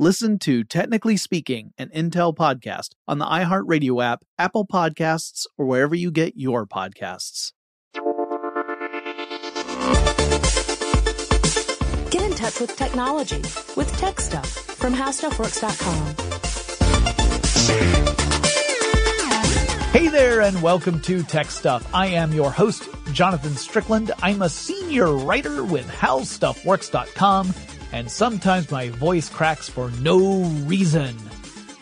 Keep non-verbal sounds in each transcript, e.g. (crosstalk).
Listen to Technically Speaking, an Intel podcast on the iHeartRadio app, Apple Podcasts, or wherever you get your podcasts. Get in touch with technology with Tech Stuff from HowStuffWorks.com. Hey there, and welcome to Tech Stuff. I am your host, Jonathan Strickland. I'm a senior writer with HowStuffWorks.com and sometimes my voice cracks for no reason.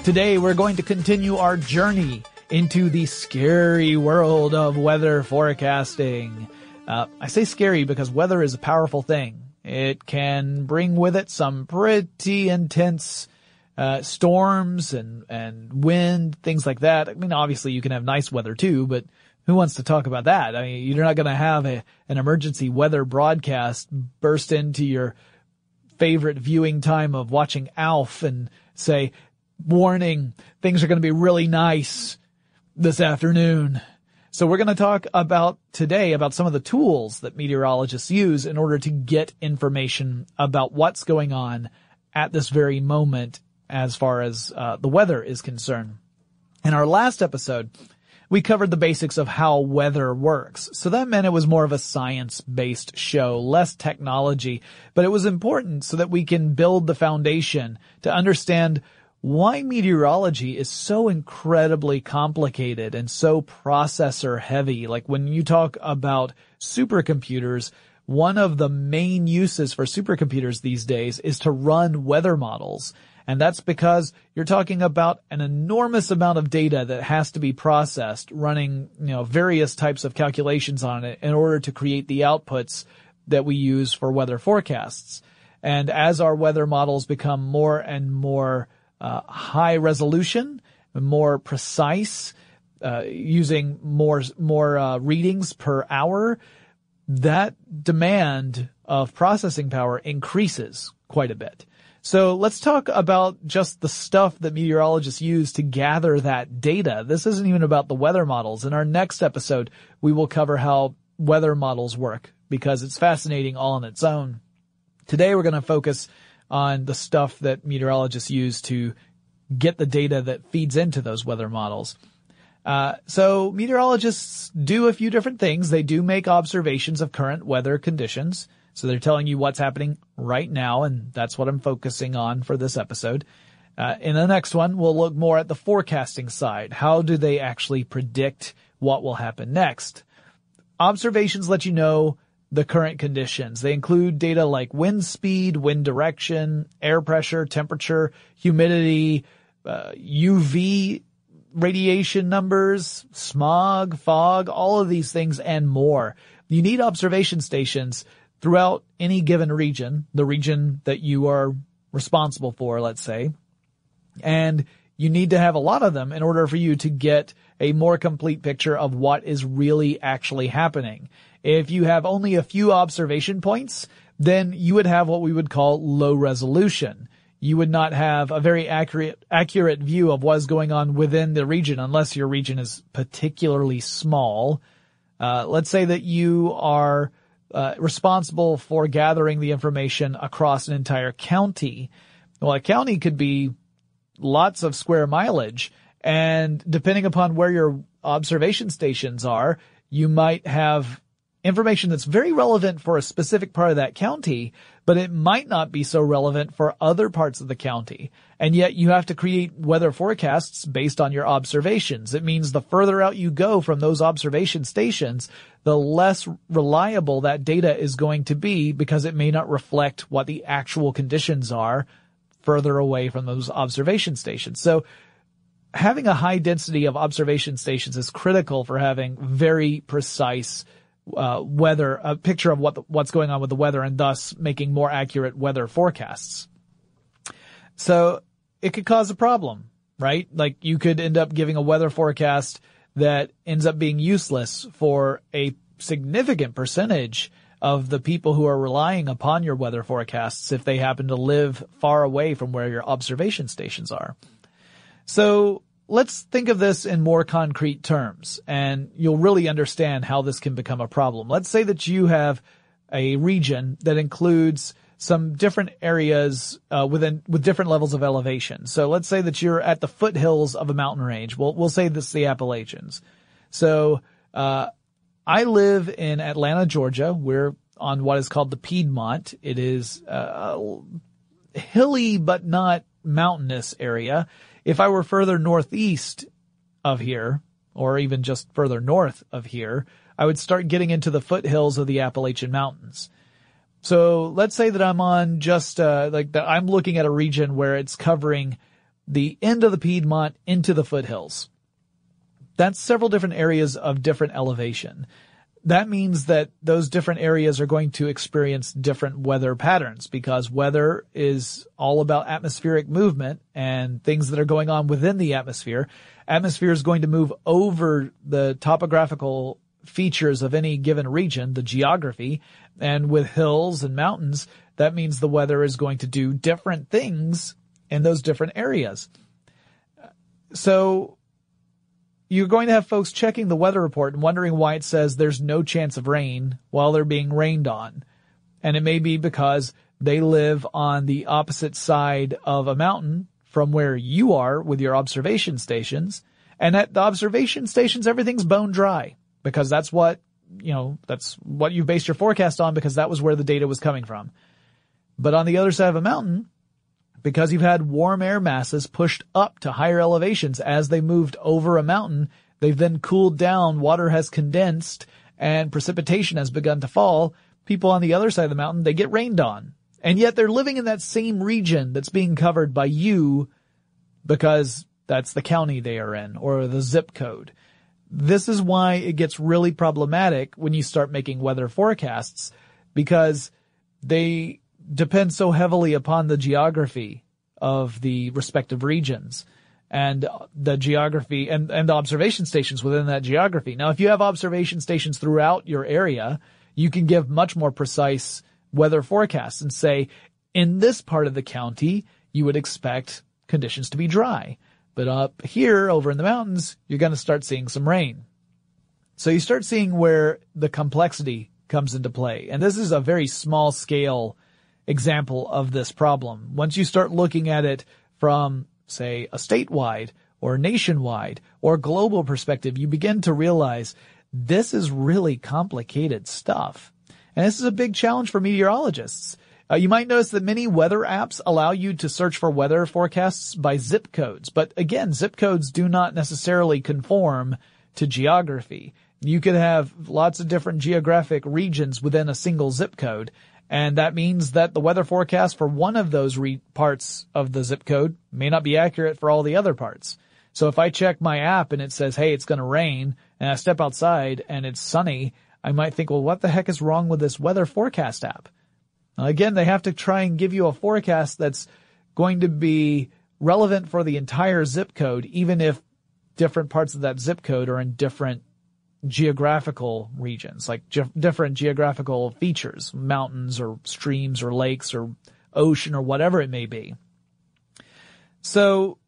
Today we're going to continue our journey into the scary world of weather forecasting. Uh, I say scary because weather is a powerful thing. It can bring with it some pretty intense uh, storms and and wind, things like that. I mean, obviously you can have nice weather too, but who wants to talk about that? I mean, you're not going to have a, an emergency weather broadcast burst into your favorite viewing time of watching Alf and say, warning, things are going to be really nice this afternoon. So we're going to talk about today about some of the tools that meteorologists use in order to get information about what's going on at this very moment as far as uh, the weather is concerned. In our last episode, we covered the basics of how weather works. So that meant it was more of a science-based show, less technology, but it was important so that we can build the foundation to understand why meteorology is so incredibly complicated and so processor heavy. Like when you talk about supercomputers, one of the main uses for supercomputers these days is to run weather models. And that's because you're talking about an enormous amount of data that has to be processed running, you know, various types of calculations on it in order to create the outputs that we use for weather forecasts. And as our weather models become more and more uh, high resolution, more precise, uh, using more more uh, readings per hour, that demand of processing power increases quite a bit. So let's talk about just the stuff that meteorologists use to gather that data. This isn't even about the weather models. In our next episode, we will cover how weather models work because it's fascinating all on its own. Today we're going to focus on the stuff that meteorologists use to get the data that feeds into those weather models. Uh, so meteorologists do a few different things. They do make observations of current weather conditions. So they're telling you what's happening right now, and that's what I'm focusing on for this episode. Uh, in the next one, we'll look more at the forecasting side. How do they actually predict what will happen next? Observations let you know the current conditions. They include data like wind speed, wind direction, air pressure, temperature, humidity, uh, UV radiation numbers, smog, fog, all of these things and more. You need observation stations throughout any given region, the region that you are responsible for, let's say. And you need to have a lot of them in order for you to get a more complete picture of what is really actually happening. If you have only a few observation points, then you would have what we would call low resolution you would not have a very accurate, accurate view of what is going on within the region unless your region is particularly small. Uh, let's say that you are uh, responsible for gathering the information across an entire county. Well, a county could be lots of square mileage, and depending upon where your observation stations are, you might have information that's very relevant for a specific part of that county, but it might not be so relevant for other parts of the county. And yet you have to create weather forecasts based on your observations. It means the further out you go from those observation stations, the less reliable that data is going to be because it may not reflect what the actual conditions are further away from those observation stations. So having a high density of observation stations is critical for having very precise uh, weather, a picture of what the, what's going on with the weather, and thus making more accurate weather forecasts. So it could cause a problem, right? Like you could end up giving a weather forecast that ends up being useless for a significant percentage of the people who are relying upon your weather forecasts if they happen to live far away from where your observation stations are. So let's think of this in more concrete terms and you'll really understand how this can become a problem. Let's say that you have a region that includes some different areas uh, within with different levels of elevation. So let's say that you're at the foothills of a mountain range. We'll we'll say this is the Appalachians. So uh, I live in Atlanta, Georgia. We're on what is called the Piedmont. It is uh, a hilly but not mountainous area if I were further northeast of here, or even just further north of here, I would start getting into the foothills of the Appalachian Mountains. So let's say that I'm on just, uh, like that I'm looking at a region where it's covering the end of the Piedmont into the foothills. That's several different areas of different elevation that means that those different areas are going to experience different weather patterns because weather is all about atmospheric movement and things that are going on within the atmosphere. Atmosphere is going to move over the topographical features of any given region, the geography, and with hills and mountains, that means the weather is going to do different things in those different areas. So you're going to have folks checking the weather report and wondering why it says there's no chance of rain while they're being rained on. And it may be because they live on the opposite side of a mountain from where you are with your observation stations. And at the observation stations, everything's bone dry because that's what, you know, that's what you based your forecast on because that was where the data was coming from. But on the other side of a mountain, because you've had warm air masses pushed up to higher elevations as they moved over a mountain. They've then cooled down, water has condensed, and precipitation has begun to fall. People on the other side of the mountain, they get rained on. And yet they're living in that same region that's being covered by you because that's the county they are in or the zip code. This is why it gets really problematic when you start making weather forecasts because they depend so heavily upon the geography of the respective regions and the geography and, and the observation stations within that geography. Now, if you have observation stations throughout your area, you can give much more precise weather forecasts and say, in this part of the county, you would expect conditions to be dry. But up here over in the mountains, you're going to start seeing some rain. So you start seeing where the complexity comes into play. And this is a very small scale example of this problem. Once you start looking at it from, say, a statewide or nationwide or global perspective, you begin to realize this is really complicated stuff. And this is a big challenge for meteorologists. Uh, you might notice that many weather apps allow you to search for weather forecasts by zip codes. But again, zip codes do not necessarily conform to geography. You could have lots of different geographic regions within a single zip code. And that means that the weather forecast for one of those re- parts of the zip code may not be accurate for all the other parts. So if I check my app and it says, hey, it's going to rain, and I step outside and it's sunny, I might think, well, what the heck is wrong with this weather forecast app? Now, again, they have to try and give you a forecast that's going to be relevant for the entire zip code, even if different parts of that zip code are in different geographical regions, like ge- different geographical features, mountains or streams or lakes or ocean or whatever it may be. So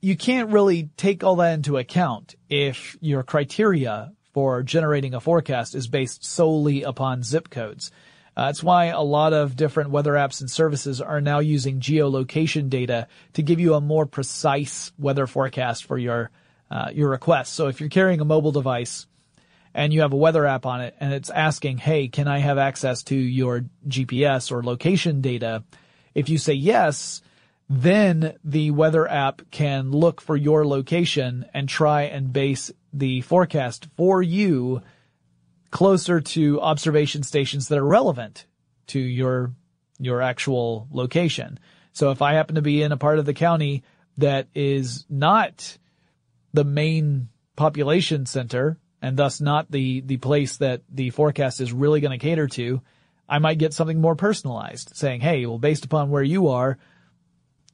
you can't really take all that into account if your criteria for generating a forecast is based solely upon zip codes. Uh, that's why a lot of different weather apps and services are now using geolocation data to give you a more precise weather forecast for your uh, your request. So if you're carrying a mobile device and you have a weather app on it and it's asking, "Hey, can I have access to your GPS or location data?" If you say yes, then the weather app can look for your location and try and base the forecast for you closer to observation stations that are relevant to your your actual location. So if I happen to be in a part of the county that is not the main population center and thus not the the place that the forecast is really going to cater to, I might get something more personalized saying, "Hey, well based upon where you are,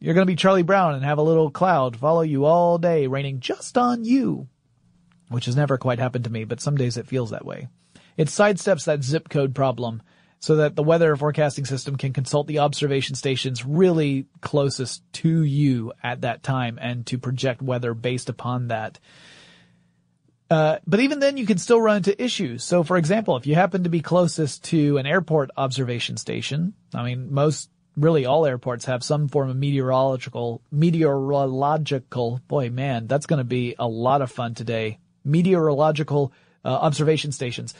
you're going to be Charlie Brown and have a little cloud follow you all day, raining just on you. Which has never quite happened to me, but some days it feels that way. It sidesteps that zip code problem so that the weather forecasting system can consult the observation stations really closest to you at that time and to project weather based upon that. Uh, but even then you can still run into issues. So for example, if you happen to be closest to an airport observation station, I mean, most really all airports have some form of meteorological, meteorological, boy man, that's going to be a lot of fun today. Meteorological uh, observation stations.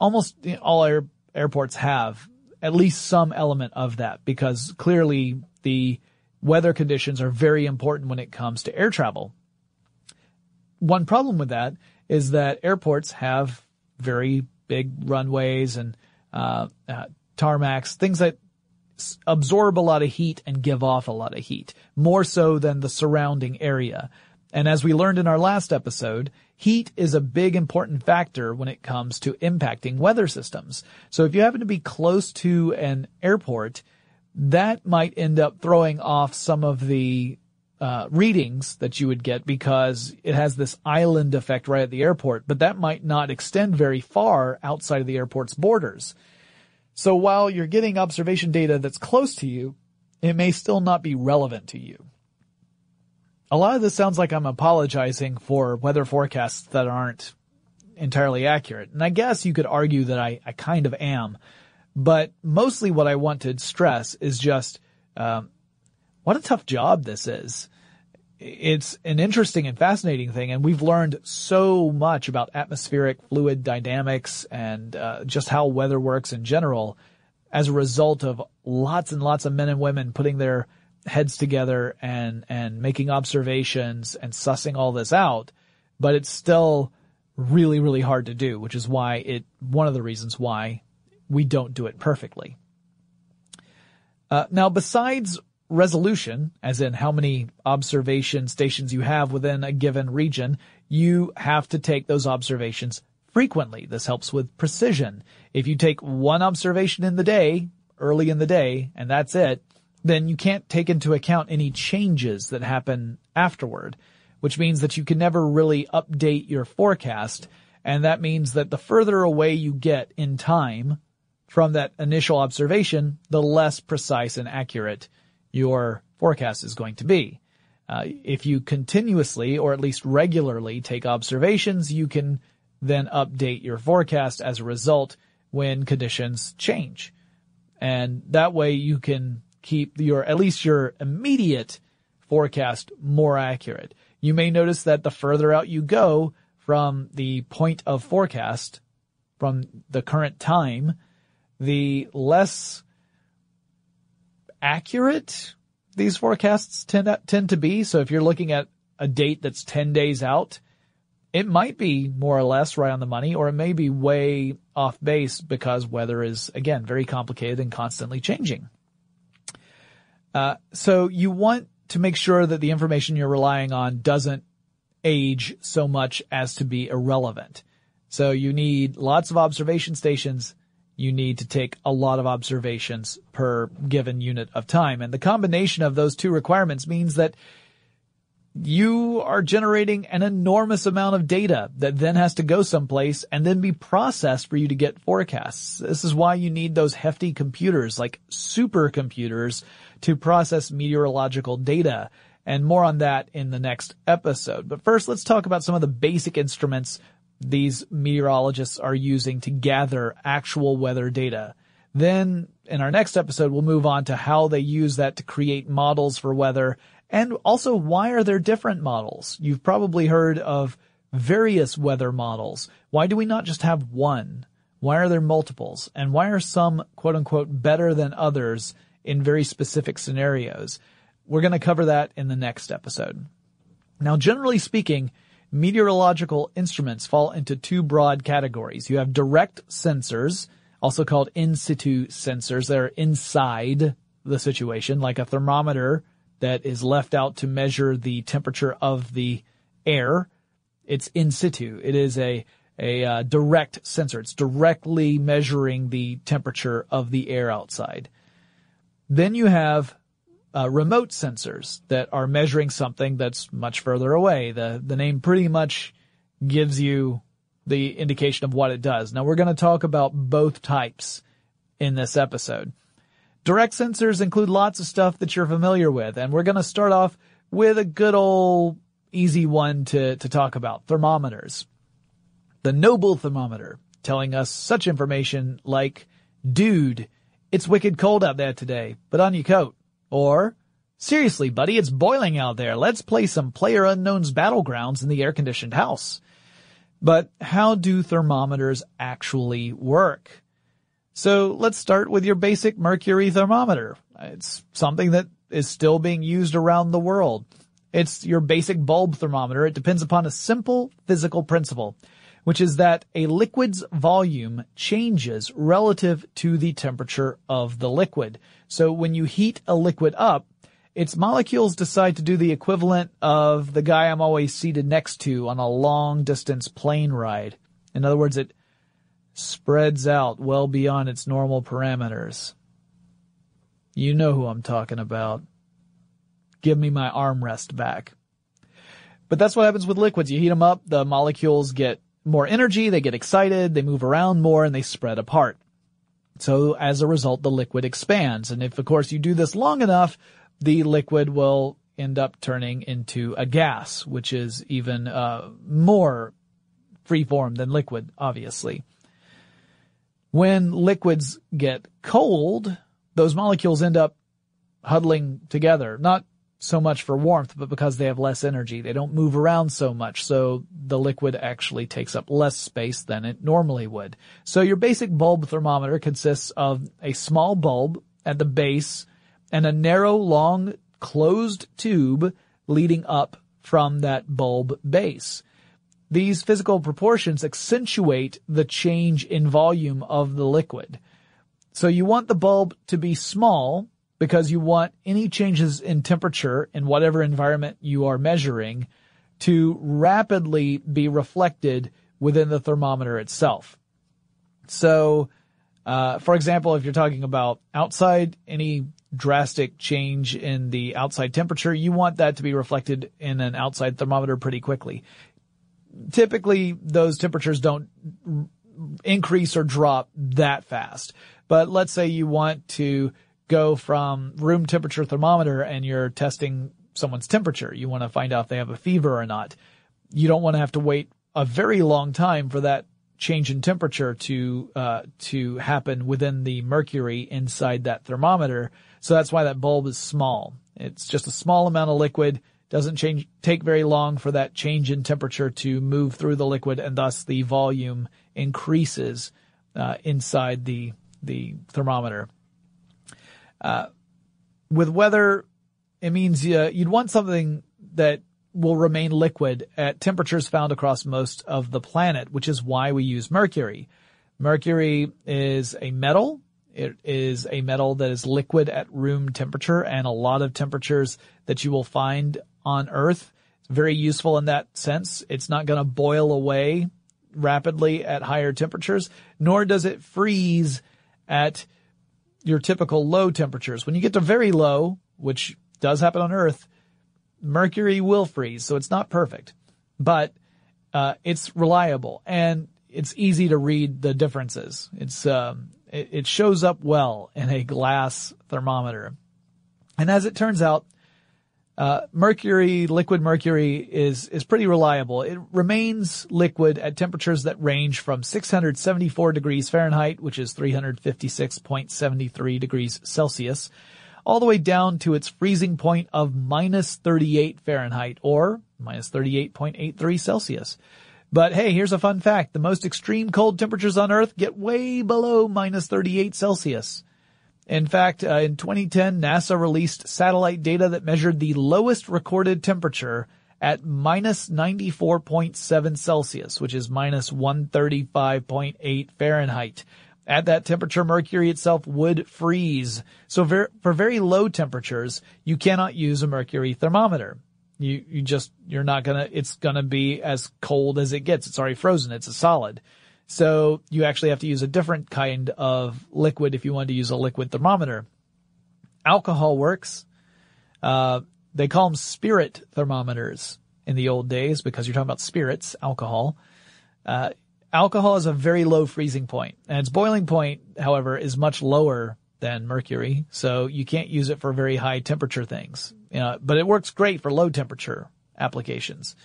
Almost all air, airports have at least some element of that because clearly the weather conditions are very important when it comes to air travel. One problem with that is that airports have very big runways and uh, uh, tarmacs, things that absorb a lot of heat and give off a lot of heat, more so than the surrounding area. And as we learned in our last episode, heat is a big important factor when it comes to impacting weather systems. So if you happen to be close to an airport, that might end up throwing off some of the uh, readings that you would get because it has this island effect right at the airport, but that might not extend very far outside of the airport's borders. So while you're getting observation data that's close to you, it may still not be relevant to you. A lot of this sounds like I'm apologizing for weather forecasts that aren't entirely accurate. And I guess you could argue that I, I kind of am. But mostly what I want to stress is just, um, what a tough job this is it's an interesting and fascinating thing, and we've learned so much about atmospheric fluid dynamics and uh, just how weather works in general as a result of lots and lots of men and women putting their heads together and and making observations and sussing all this out. But it's still really really hard to do, which is why it one of the reasons why we don't do it perfectly. Uh, now, besides resolution, as in how many observation stations you have within a given region, you have to take those observations frequently. This helps with precision. If you take one observation in the day, early in the day, and that's it, then you can't take into account any changes that happen afterward, which means that you can never really update your forecast. And that means that the further away you get in time from that initial observation, the less precise and accurate your forecast is going to be. Uh, if you continuously or at least regularly take observations, you can then update your forecast as a result when conditions change. And that way you can keep your, at least your immediate forecast more accurate. You may notice that the further out you go from the point of forecast, from the current time, the less accurate these forecasts tend, tend to be. So if you're looking at a date that's 10 days out, it might be more or less right on the money, or it may be way off base because weather is, again, very complicated and constantly changing. Uh, so you want to make sure that the information you're relying on doesn't age so much as to be irrelevant. So you need lots of observation stations. You need to take a lot of observations per given unit of time. And the combination of those two requirements means that you are generating an enormous amount of data that then has to go someplace and then be processed for you to get forecasts. This is why you need those hefty computers like supercomputers to process meteorological data. And more on that in the next episode. But first, let's talk about some of the basic instruments these meteorologists are using to gather actual weather data. Then in our next episode, we'll move on to how they use that to create models for weather and also, why are there different models? You've probably heard of various weather models. Why do we not just have one? Why are there multiples? And why are some quote unquote better than others in very specific scenarios? We're going to cover that in the next episode. Now, generally speaking, meteorological instruments fall into two broad categories. You have direct sensors, also called in situ sensors. They're inside the situation, like a thermometer that is left out to measure the temperature of the air. It's in situ. It is a a uh, direct sensor. It's directly measuring the temperature of the air outside. Then you have uh, remote sensors that are measuring something that's much further away. The the name pretty much gives you the indication of what it does. Now we're going to talk about both types in this episode. Direct sensors include lots of stuff that you're familiar with, and we're going to start off with a good old easy one to, to talk about, thermometers. The Noble thermometer, telling us such information like, dude, it's wicked cold out there today, put on your coat. Or, seriously buddy, it's boiling out there, let's play some PlayerUnknown's Battlegrounds in the air-conditioned house. But how do thermometers actually work? So let's start with your basic mercury thermometer. It's something that is still being used around the world. It's your basic bulb thermometer. It depends upon a simple physical principle, which is that a liquid's volume changes relative to the temperature of the liquid. So when you heat a liquid up, its molecules decide to do the equivalent of the guy I'm always seated next to on a long distance plane ride. In other words, it spreads out well beyond its normal parameters. You know who I'm talking about. Give me my armrest back. But that's what happens with liquids. You heat them up, the molecules get more energy, they get excited, they move around more, and they spread apart. So as a result, the liquid expands. And if, of course, you do this long enough, the liquid will end up turning into a gas, which is even uh, more freeform than liquid, obviously. When liquids get cold, those molecules end up huddling together, not so much for warmth, but because they have less energy. They don't move around so much, so the liquid actually takes up less space than it normally would. So your basic bulb thermometer consists of a small bulb at the base and a narrow, long, closed tube leading up from that bulb base. These physical proportions accentuate the change in volume of the liquid. So you want the bulb to be small because you want any changes in temperature in whatever environment you are measuring to rapidly be reflected within the thermometer itself. So, uh, for example, if you're talking about outside, any drastic change in the outside temperature, you want that to be reflected in an outside thermometer pretty quickly typically those temperatures don't increase or drop that fast. But let's say you want to go from room temperature thermometer and you're testing someone's temperature. You want to find out if they have a fever or not. You don't want to have to wait a very long time for that change in temperature to uh, to happen within the mercury inside that thermometer. So that's why that bulb is small. It's just a small amount of liquid. Doesn't change take very long for that change in temperature to move through the liquid, and thus the volume increases uh, inside the the thermometer. Uh, with weather, it means uh, you'd want something that will remain liquid at temperatures found across most of the planet, which is why we use mercury. Mercury is a metal. It is a metal that is liquid at room temperature and a lot of temperatures that you will find on Earth. It's very useful in that sense. It's not going to boil away rapidly at higher temperatures, nor does it freeze at your typical low temperatures. When you get to very low, which does happen on Earth, mercury will freeze, so it's not perfect, but uh, it's reliable and it's easy to read the differences. It's um, it, it shows up well in a glass thermometer, and as it turns out, uh, mercury, liquid mercury is, is pretty reliable. It remains liquid at temperatures that range from 674 degrees Fahrenheit, which is 356.73 degrees Celsius, all the way down to its freezing point of minus 38 Fahrenheit or minus 38.83 Celsius. But hey, here's a fun fact. The most extreme cold temperatures on Earth get way below minus 38 Celsius. In fact, uh, in 2010, NASA released satellite data that measured the lowest recorded temperature at minus 94.7 Celsius, which is minus 135.8 Fahrenheit. At that temperature, mercury itself would freeze. So ver- for very low temperatures, you cannot use a mercury thermometer. You, you just, you're not gonna, it's gonna be as cold as it gets. It's already frozen. It's a solid. So you actually have to use a different kind of liquid if you want to use a liquid thermometer. Alcohol works. Uh, they call them spirit thermometers in the old days because you're talking about spirits, alcohol. Uh, Alcohol has a very low freezing point, and its boiling point, however, is much lower than mercury, so you can't use it for very high temperature things. You know, but it works great for low temperature applications.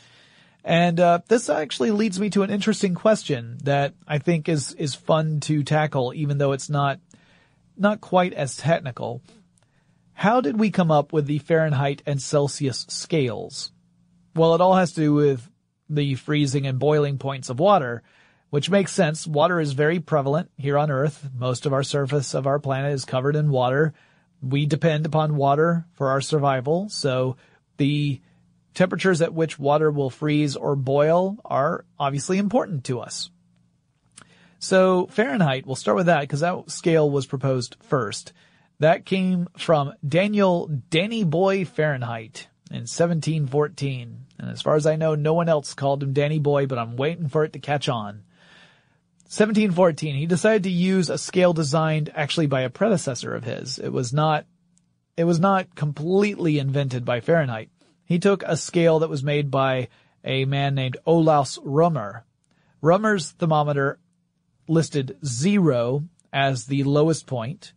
And uh, this actually leads me to an interesting question that I think is is fun to tackle, even though it's not not quite as technical. How did we come up with the Fahrenheit and Celsius scales? Well, it all has to do with the freezing and boiling points of water, which makes sense. Water is very prevalent here on Earth. Most of our surface of our planet is covered in water. We depend upon water for our survival. So the temperatures at which water will freeze or boil are obviously important to us. So Fahrenheit, we'll start with that because that scale was proposed first. That came from Daniel Danny Boy Fahrenheit in 1714. And as far as I know, no one else called him Danny Boy, but I'm waiting for it to catch on. 1714, he decided to use a scale designed actually by a predecessor of his. It was not, it was not completely invented by Fahrenheit. He took a scale that was made by a man named Olaus Rømer. Rømer's thermometer listed zero as the lowest point.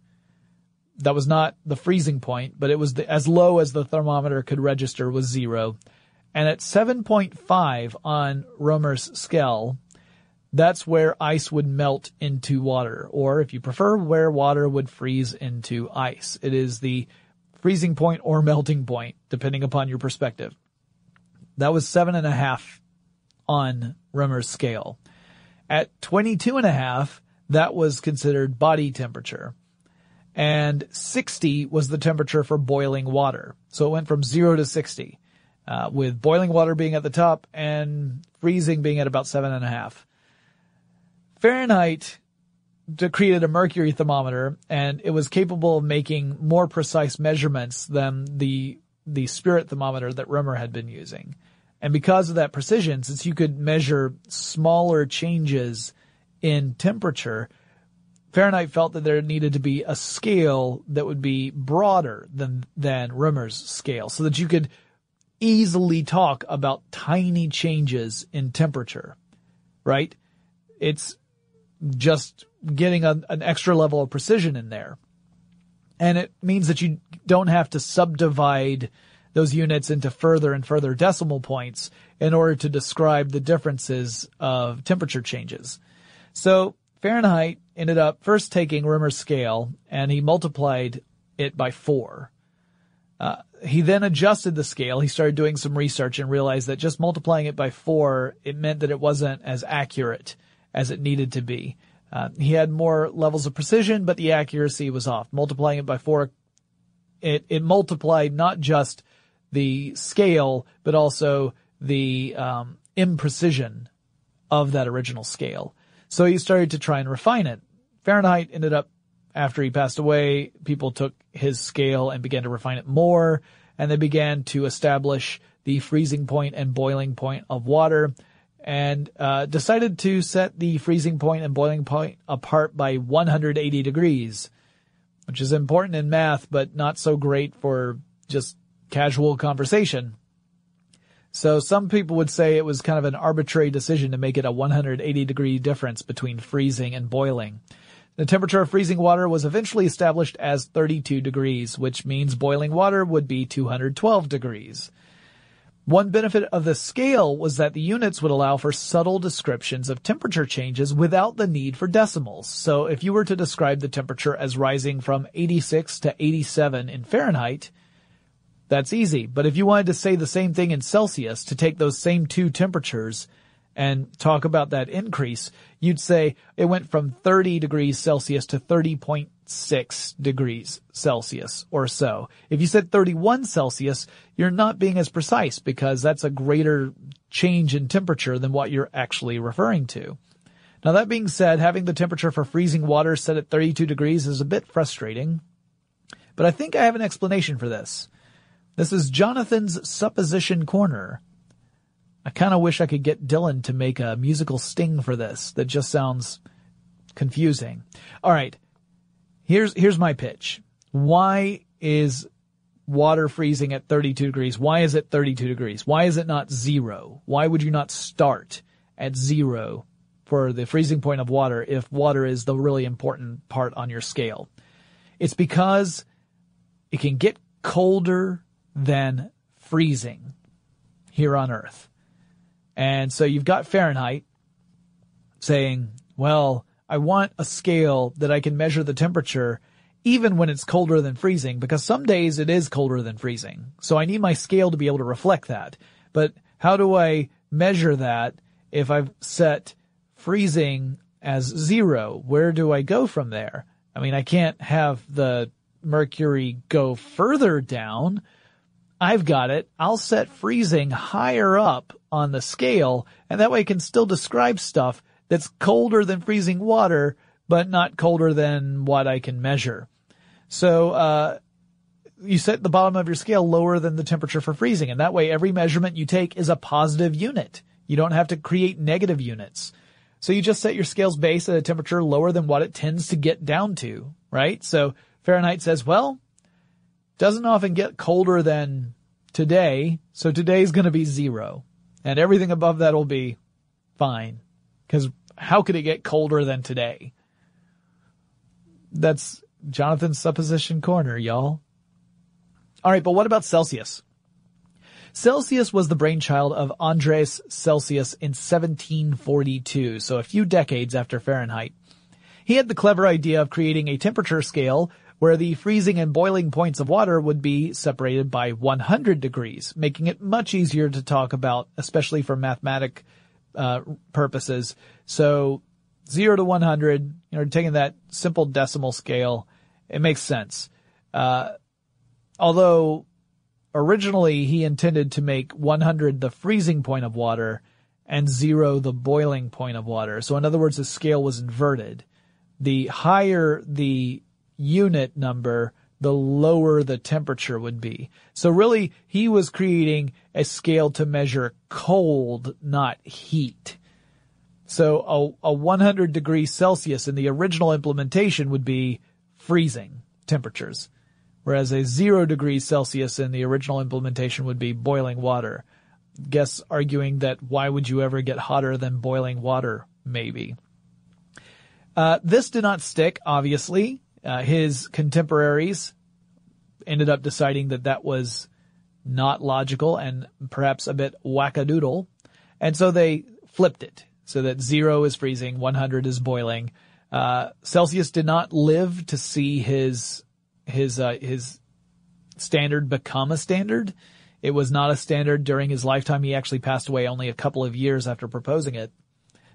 That was not the freezing point, but it was the, as low as the thermometer could register was zero. And at 7.5 on Rømer's scale, that's where ice would melt into water, or if you prefer, where water would freeze into ice. It is the freezing point or melting point, depending upon your perspective. That was seven and a half on Rømer's scale. At 22 and a half, that was considered body temperature. And 60 was the temperature for boiling water. So it went from zero to 60, uh, with boiling water being at the top and freezing being at about seven and a half. Fahrenheit created a mercury thermometer and it was capable of making more precise measurements than the the spirit thermometer that Rømer had been using. And because of that precision, since you could measure smaller changes in temperature, Fahrenheit felt that there needed to be a scale that would be broader than, than Rømer's scale so that you could easily talk about tiny changes in temperature, right? It's, just getting a, an extra level of precision in there. And it means that you don't have to subdivide those units into further and further decimal points in order to describe the differences of temperature changes. So Fahrenheit ended up first taking Rømer's scale and he multiplied it by four. Uh, he then adjusted the scale. He started doing some research and realized that just multiplying it by four, it meant that it wasn't as accurate as it needed to be. Uh, he had more levels of precision, but the accuracy was off. Multiplying it by four, it, it multiplied not just the scale, but also the um, imprecision of that original scale. So he started to try and refine it. Fahrenheit ended up, after he passed away, people took his scale and began to refine it more, and they began to establish the freezing point and boiling point of water, and uh, decided to set the freezing point and boiling point apart by 180 degrees, which is important in math, but not so great for just casual conversation. So some people would say it was kind of an arbitrary decision to make it a 180 degree difference between freezing and boiling. The temperature of freezing water was eventually established as 32 degrees, which means boiling water would be 212 degrees. One benefit of the scale was that the units would allow for subtle descriptions of temperature changes without the need for decimals. So if you were to describe the temperature as rising from 86 to 87 in Fahrenheit, that's easy. But if you wanted to say the same thing in Celsius to take those same two temperatures and talk about that increase, you'd say it went from 30 degrees Celsius to 30.6 degrees Celsius or so. If you said 31 Celsius, you're not being as precise because that's a greater change in temperature than what you're actually referring to. Now that being said, having the temperature for freezing water set at 32 degrees is a bit frustrating, but I think I have an explanation for this. This is Jonathan's Supposition Corner. I kind of wish I could get Dylan to make a musical sting for this that just sounds confusing. All right. Here's, here's my pitch. Why is water freezing at 32 degrees? Why is it 32 degrees? Why is it not zero? Why would you not start at zero for the freezing point of water if water is the really important part on your scale? It's because it can get colder than freezing here on Earth. And so you've got Fahrenheit saying, well, I want a scale that I can measure the temperature even when it's colder than freezing because some days it is colder than freezing. So I need my scale to be able to reflect that. But how do I measure that if I've set freezing as zero? Where do I go from there? I mean, I can't have the mercury go further down I've got it. I'll set freezing higher up on the scale, and that way I can still describe stuff that's colder than freezing water, but not colder than what I can measure. So, uh, you set the bottom of your scale lower than the temperature for freezing, and that way every measurement you take is a positive unit. You don't have to create negative units. So you just set your scale's base at a temperature lower than what it tends to get down to, right? So Fahrenheit says, well, doesn't often get colder than today, so today's gonna be zero. And everything above that will be fine. Cause how could it get colder than today? That's Jonathan's supposition corner, y'all. Alright, but what about Celsius? Celsius was the brainchild of Andreas Celsius in 1742, so a few decades after Fahrenheit. He had the clever idea of creating a temperature scale where the freezing and boiling points of water would be separated by 100 degrees, making it much easier to talk about, especially for mathematic uh, purposes. So 0 to 100, you know, taking that simple decimal scale, it makes sense. Uh, although originally he intended to make 100 the freezing point of water and 0 the boiling point of water. So in other words, the scale was inverted. The higher the unit number, the lower the temperature would be. So really, he was creating a scale to measure cold, not heat. So a, a 100 degrees Celsius in the original implementation would be freezing temperatures, whereas a zero degrees Celsius in the original implementation would be boiling water. Guests arguing that why would you ever get hotter than boiling water? Maybe. Uh, this did not stick, obviously. Uh, his contemporaries ended up deciding that that was not logical and perhaps a bit wackadoodle. And so they flipped it. so that zero is freezing, 100 is boiling. Uh, Celsius did not live to see his his uh, his standard become a standard. It was not a standard during his lifetime. He actually passed away only a couple of years after proposing it.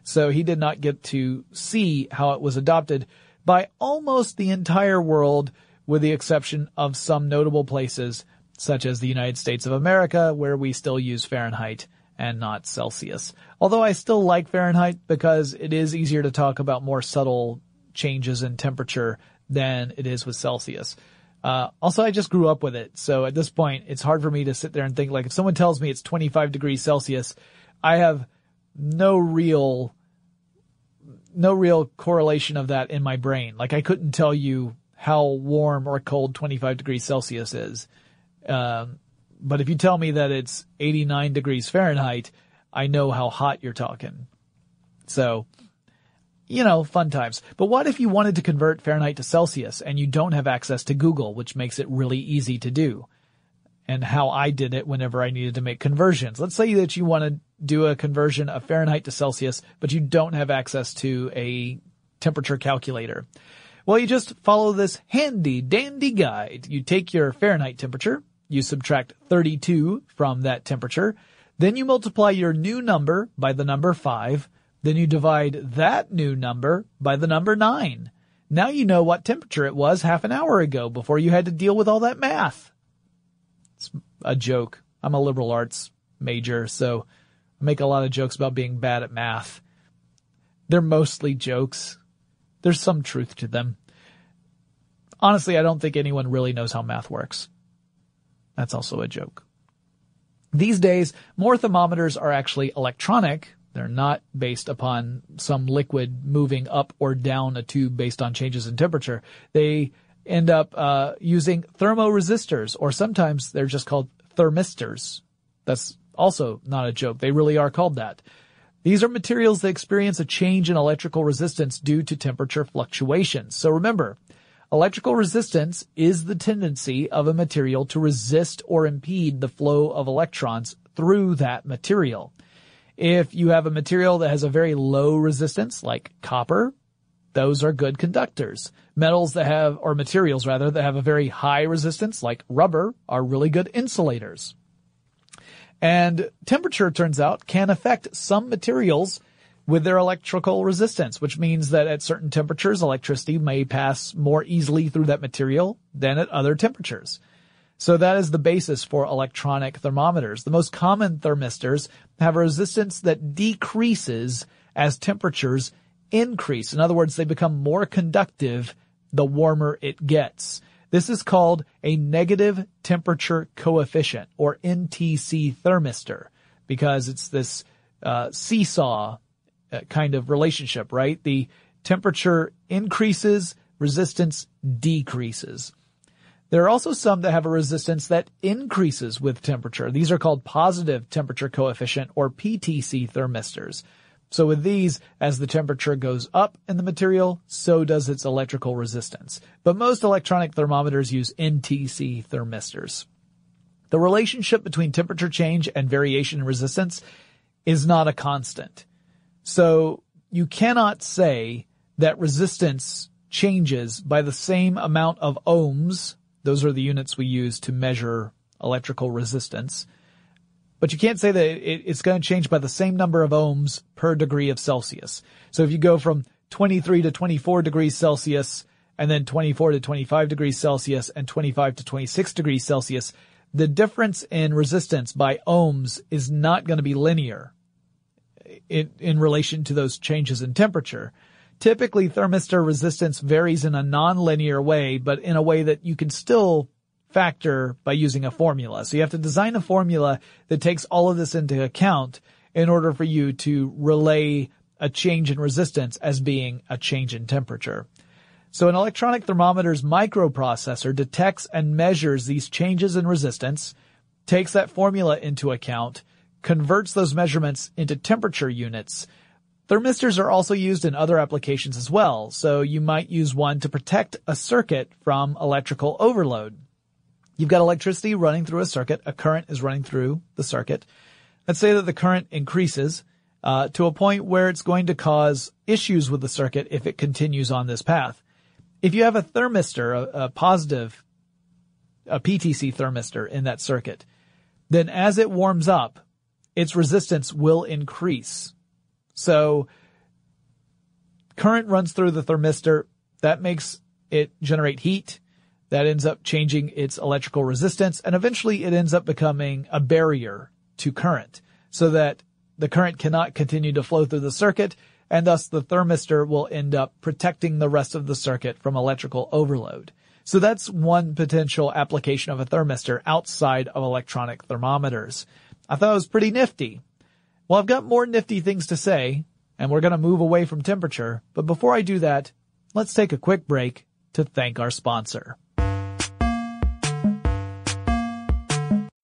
So he did not get to see how it was adopted by almost the entire world with the exception of some notable places such as the United States of America where we still use Fahrenheit and not Celsius. Although I still like Fahrenheit because it is easier to talk about more subtle changes in temperature than it is with Celsius. Uh, also, I just grew up with it. So at this point, it's hard for me to sit there and think like if someone tells me it's 25 degrees Celsius, I have no real, no real correlation of that in my brain. Like I couldn't tell you how warm or cold 25 degrees Celsius is. Um, but if you tell me that it's 89 degrees Fahrenheit, I know how hot you're talking. So, you know, fun times. But what if you wanted to convert Fahrenheit to Celsius and you don't have access to Google, which makes it really easy to do? And how I did it whenever I needed to make conversions. Let's say that you want to do a conversion of Fahrenheit to Celsius, but you don't have access to a temperature calculator. Well, you just follow this handy dandy guide. You take your Fahrenheit temperature, you subtract 32 from that temperature, then you multiply your new number by the number 5, then you divide that new number by the number 9. Now you know what temperature it was half an hour ago before you had to deal with all that math. It's a joke. I'm a liberal arts major, so I make a lot of jokes about being bad at math. They're mostly jokes. There's some truth to them. Honestly, I don't think anyone really knows how math works. That's also a joke. These days, more thermometers are actually electronic. They're not based upon some liquid moving up or down a tube based on changes in temperature. They end up uh, using thermoresistors, or sometimes they're just called thermistors. That's also not a joke. They really are called that. These are materials that experience a change in electrical resistance due to temperature fluctuations. So remember, electrical resistance is the tendency of a material to resist or impede the flow of electrons through that material. If you have a material that has a very low resistance, like copper, those are good conductors. Metals that have, or materials rather, that have a very high resistance, like rubber, are really good insulators. And temperature, turns out, can affect some materials with their electrical resistance, which means that at certain temperatures, electricity may pass more easily through that material than at other temperatures. So that is the basis for electronic thermometers. The most common thermistors have a resistance that decreases as temperatures increase. In other words, they become more conductive the warmer it gets. This is called a negative temperature coefficient or NTC thermistor because it's this uh, seesaw uh, kind of relationship, right? The temperature increases, resistance decreases. There are also some that have a resistance that increases with temperature. These are called positive temperature coefficient or PTC thermistors. So with these, as the temperature goes up in the material, so does its electrical resistance. But most electronic thermometers use NTC thermistors. The relationship between temperature change and variation in resistance is not a constant. So you cannot say that resistance changes by the same amount of ohms. Those are the units we use to measure electrical resistance but you can't say that it, it's going to change by the same number of ohms per degree of Celsius. So if you go from 23 to 24 degrees Celsius and then 24 to 25 degrees Celsius and 25 to 26 degrees Celsius, the difference in resistance by ohms is not going to be linear in, in relation to those changes in temperature. Typically, thermistor resistance varies in a nonlinear way, but in a way that you can still factor by using a formula. So you have to design a formula that takes all of this into account in order for you to relay a change in resistance as being a change in temperature. So an electronic thermometer's microprocessor detects and measures these changes in resistance, takes that formula into account, converts those measurements into temperature units. Thermistors are also used in other applications as well, so you might use one to protect a circuit from electrical overload. You've got electricity running through a circuit. A current is running through the circuit. Let's say that the current increases uh, to a point where it's going to cause issues with the circuit if it continues on this path. If you have a thermistor, a, a positive, a PTC thermistor in that circuit, then as it warms up, its resistance will increase. So current runs through the thermistor. That makes it generate heat. That ends up changing its electrical resistance and eventually it ends up becoming a barrier to current so that the current cannot continue to flow through the circuit and thus the thermistor will end up protecting the rest of the circuit from electrical overload. So that's one potential application of a thermistor outside of electronic thermometers. I thought it was pretty nifty. Well, I've got more nifty things to say, and we're going to move away from temperature, but before I do that, let's take a quick break to thank our sponsor.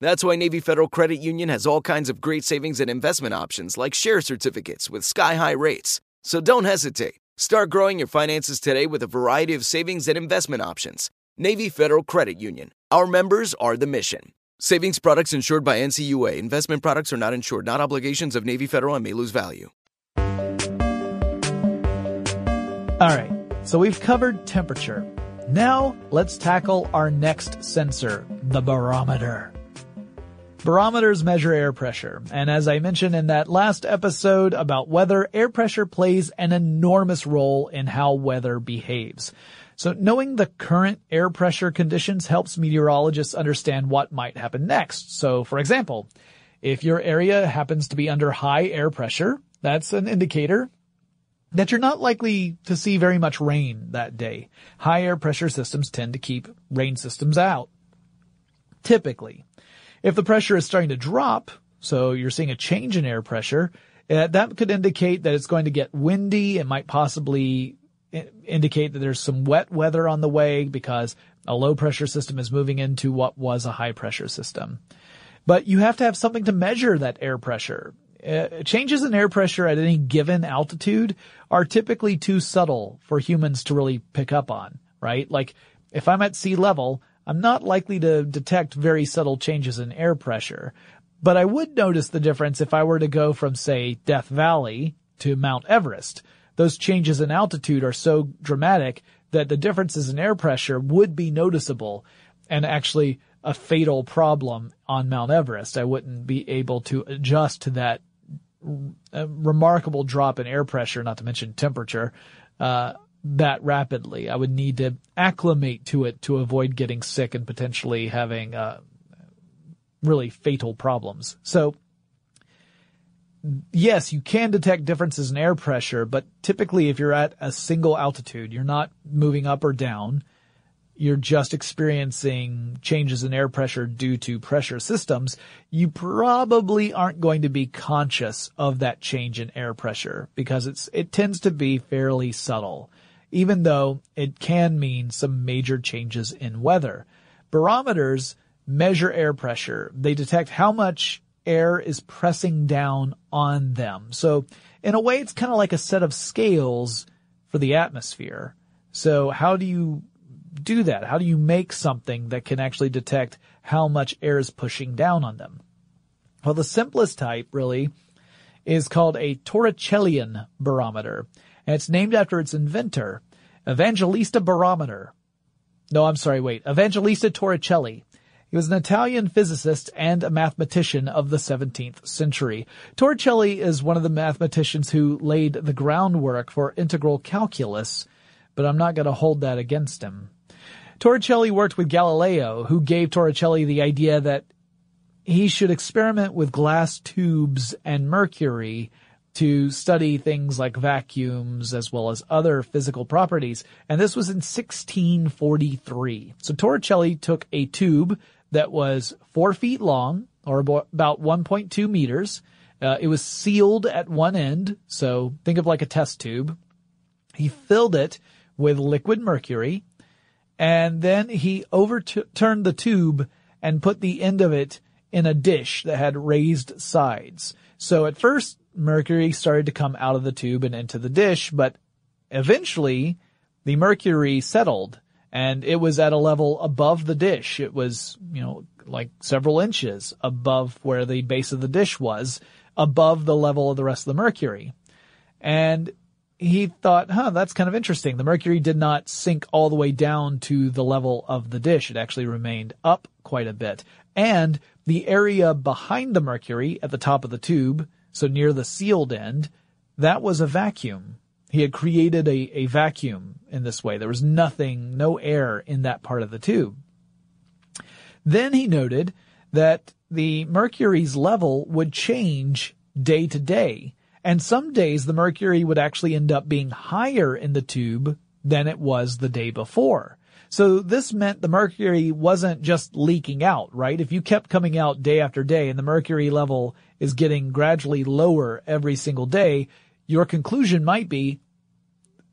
That's why Navy Federal Credit Union has all kinds of great savings and investment options like share certificates with sky high rates. So don't hesitate. Start growing your finances today with a variety of savings and investment options. Navy Federal Credit Union. Our members are the mission. Savings products insured by NCUA. Investment products are not insured, not obligations of Navy Federal and may lose value. All right, so we've covered temperature. Now let's tackle our next sensor, the barometer. Barometers measure air pressure, and as I mentioned in that last episode about weather, air pressure plays an enormous role in how weather behaves. So knowing the current air pressure conditions helps meteorologists understand what might happen next. So for example, if your area happens to be under high air pressure, that's an indicator that you're not likely to see very much rain that day. High air pressure systems tend to keep rain systems out. Typically. If the pressure is starting to drop, so you're seeing a change in air pressure, uh, that could indicate that it's going to get windy. It might possibly indicate that there's some wet weather on the way because a low pressure system is moving into what was a high pressure system. But you have to have something to measure that air pressure. Uh, changes in air pressure at any given altitude are typically too subtle for humans to really pick up on. right? Like if I'm at sea level, I'm not likely to detect very subtle changes in air pressure. But I would notice the difference if I were to go from, say, Death Valley to Mount Everest. Those changes in altitude are so dramatic that the differences in air pressure would be noticeable and actually a fatal problem on Mount Everest. I wouldn't be able to adjust to that remarkable drop in air pressure, not to mention temperature, uh, that rapidly. I would need to acclimate to it to avoid getting sick and potentially having uh, really fatal problems. So, yes, you can detect differences in air pressure, but typically if you're at a single altitude, you're not moving up or down. You're just experiencing changes in air pressure due to pressure systems. You probably aren't going to be conscious of that change in air pressure because it's, it tends to be fairly subtle even though it can mean some major changes in weather. Barometers measure air pressure. They detect how much air is pressing down on them. So in a way, it's kind of like a set of scales for the atmosphere. So how do you do that? How do you make something that can actually detect how much air is pushing down on them? Well, the simplest type really is called a Torricellian barometer and it's named after its inventor, Evangelista Barometer. No, I'm sorry, wait, Evangelista Torricelli. He was an Italian physicist and a mathematician of the 17th century. Torricelli is one of the mathematicians who laid the groundwork for integral calculus, but I'm not going to hold that against him. Torricelli worked with Galileo, who gave Torricelli the idea that he should experiment with glass tubes and mercury to study things like vacuums as well as other physical properties. And this was in 1643. So Torricelli took a tube that was four feet long or about 1.2 meters. Uh, it was sealed at one end. So think of like a test tube. He filled it with liquid mercury and then he overturned the tube and put the end of it in a dish that had raised sides. So at first mercury started to come out of the tube and into the dish, but eventually the mercury settled and it was at a level above the dish. It was, you know, like several inches above where the base of the dish was, above the level of the rest of the mercury. And he thought, huh, that's kind of interesting. The mercury did not sink all the way down to the level of the dish. It actually remained up quite a bit. And the area behind the mercury at the top of the tube so near the sealed end, that was a vacuum. He had created a, a vacuum in this way. There was nothing, no air in that part of the tube. Then he noted that the mercury's level would change day to day. And some days the mercury would actually end up being higher in the tube than it was the day before. So this meant the mercury wasn't just leaking out, right? If you kept coming out day after day and the mercury level is getting gradually lower every single day, your conclusion might be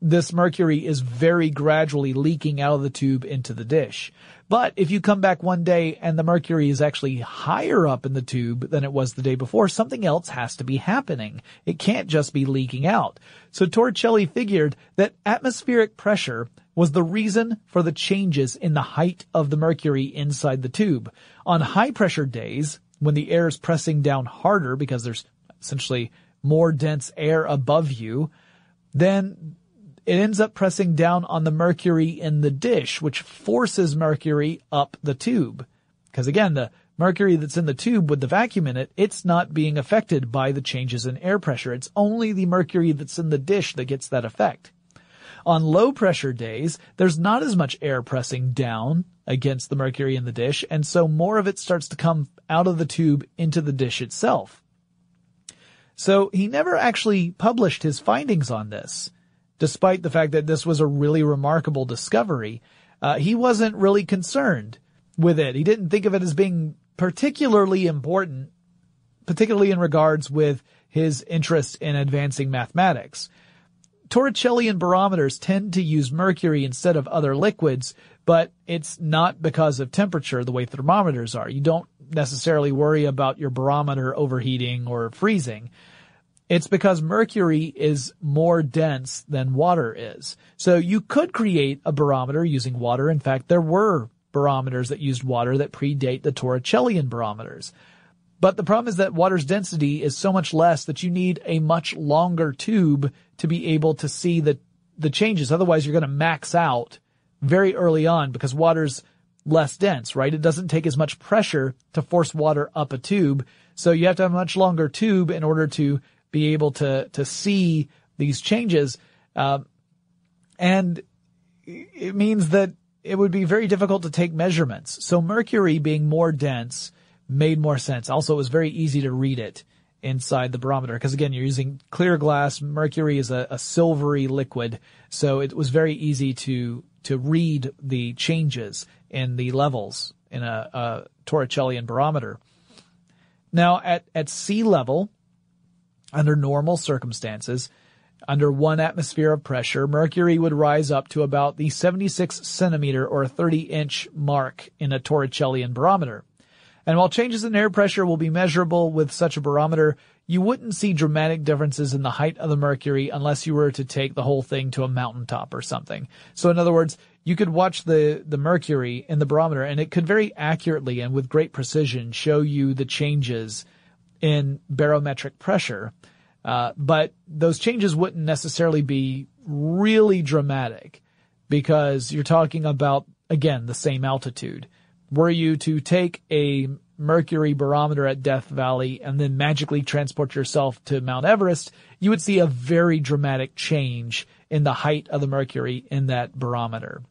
this mercury is very gradually leaking out of the tube into the dish. But if you come back one day and the mercury is actually higher up in the tube than it was the day before, something else has to be happening. It can't just be leaking out. So Torricelli figured that atmospheric pressure was the reason for the changes in the height of the mercury inside the tube. On high pressure days, when the air is pressing down harder because there's essentially more dense air above you, then it ends up pressing down on the mercury in the dish, which forces mercury up the tube. Because again, the mercury that's in the tube with the vacuum in it, it's not being affected by the changes in air pressure. It's only the mercury that's in the dish that gets that effect. On low pressure days, there's not as much air pressing down against the mercury in the dish, and so more of it starts to come out of the tube into the dish itself. So he never actually published his findings on this, despite the fact that this was a really remarkable discovery. Uh, he wasn't really concerned with it. He didn't think of it as being particularly important, particularly in regards with his interest in advancing mathematics. Torricellian barometers tend to use mercury instead of other liquids, but it's not because of temperature the way thermometers are. You don't necessarily worry about your barometer overheating or freezing. It's because mercury is more dense than water is. So you could create a barometer using water. In fact, there were barometers that used water that predate the Torricellian barometers. But the problem is that water's density is so much less that you need a much longer tube to be able to see the, the changes. Otherwise, you're going to max out very early on because water's less dense, right? It doesn't take as much pressure to force water up a tube. So you have to have a much longer tube in order to be able to, to see these changes. Uh, and it means that it would be very difficult to take measurements. So mercury being more dense made more sense. Also, it was very easy to read it inside the barometer because again, you're using clear glass. Mercury is a, a silvery liquid, so it was very easy to to read the changes in the levels in a, a Torricellian barometer. Now, at at sea level, under normal circumstances, under one atmosphere of pressure, mercury would rise up to about the 76 centimeter or 30 inch mark in a Torricellian barometer. And while changes in air pressure will be measurable with such a barometer, you wouldn't see dramatic differences in the height of the mercury unless you were to take the whole thing to a mountaintop or something. So in other words, you could watch the, the mercury in the barometer and it could very accurately and with great precision show you the changes in barometric pressure. Uh, but those changes wouldn't necessarily be really dramatic because you're talking about, again, the same altitude were you to take a mercury barometer at Death Valley and then magically transport yourself to Mount Everest, you would see a very dramatic change in the height of the mercury in that barometer.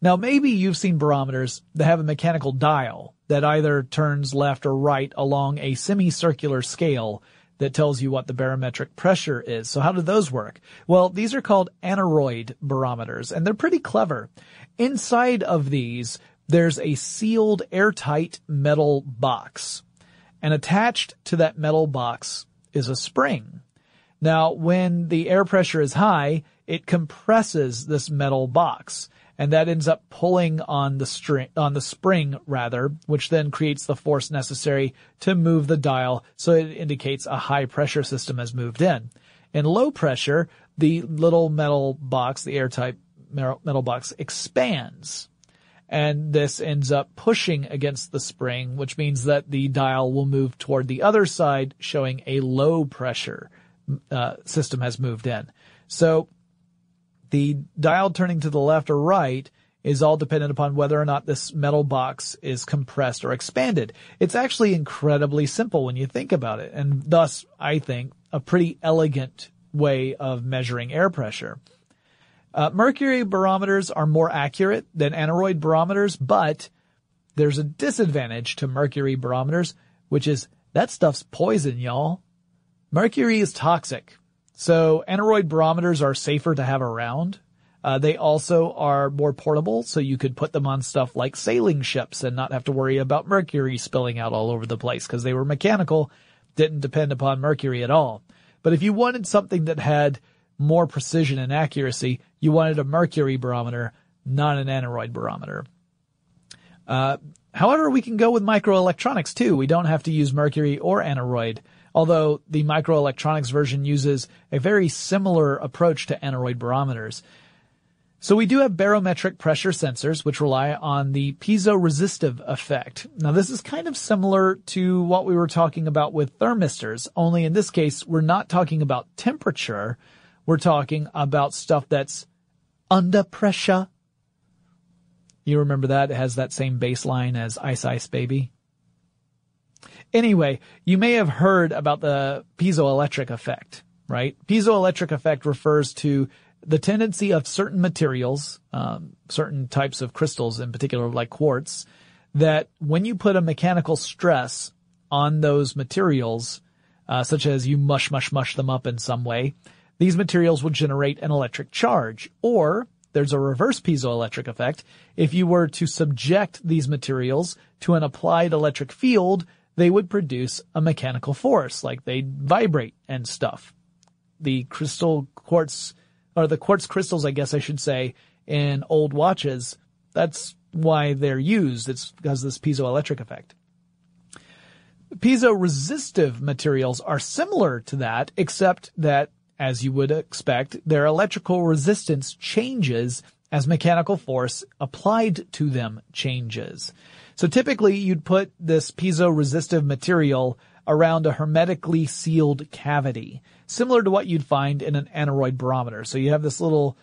Now maybe you've seen barometers that have a mechanical dial that either turns left or right along a semicircular scale that tells you what the barometric pressure is. So how do those work? Well, these are called aneroid barometers and they're pretty clever. Inside of these, there's a sealed airtight metal box. And attached to that metal box is a spring. Now, when the air pressure is high, it compresses this metal box and that ends up pulling on the string, on the spring rather, which then creates the force necessary to move the dial so it indicates a high pressure system has moved in. In low pressure, the little metal box, the airtight metal box expands and this ends up pushing against the spring, which means that the dial will move toward the other side, showing a low pressure uh, system has moved in. So the dial turning to the left or right is all dependent upon whether or not this metal box is compressed or expanded. It's actually incredibly simple when you think about it, and thus, I think, a pretty elegant way of measuring air pressure. Uh, mercury barometers are more accurate than aneroid barometers, but there's a disadvantage to mercury barometers, which is that stuff's poison, y'all. Mercury is toxic. So aneroid barometers are safer to have around. Uh, they also are more portable, so you could put them on stuff like sailing ships and not have to worry about mercury spilling out all over the place because they were mechanical, didn't depend upon mercury at all. But if you wanted something that had more precision and accuracy, you wanted a mercury barometer, not an aneroid barometer. Uh, however, we can go with microelectronics too. We don't have to use mercury or aneroid, although the microelectronics version uses a very similar approach to aneroid barometers. So we do have barometric pressure sensors, which rely on the piezoresistive effect. Now this is kind of similar to what we were talking about with thermistors, only in this case, we're not talking about temperature, we're talking about stuff that's under pressure. You remember that? It has that same bass line as Ice Ice Baby. Anyway, you may have heard about the piezoelectric effect, right? Piezoelectric effect refers to the tendency of certain materials, um, certain types of crystals in particular, like quartz, that when you put a mechanical stress on those materials, uh, such as you mush, mush, mush them up in some way, these materials will generate an electric charge. Or there's a reverse piezoelectric effect. If you were to subject these materials to an applied electric field, they would produce a mechanical force, like they'd vibrate and stuff. The crystal quartz, or the quartz crystals, I guess I should say, in old watches, that's why they're used. It's because of this piezoelectric effect. Piezo-resistive materials are similar to that, except that, as you would expect, their electrical resistance changes as mechanical force applied to them changes. So typically you'd put this piezo-resistive material around a hermetically sealed cavity, similar to what you'd find in an aneroid barometer. So you have this little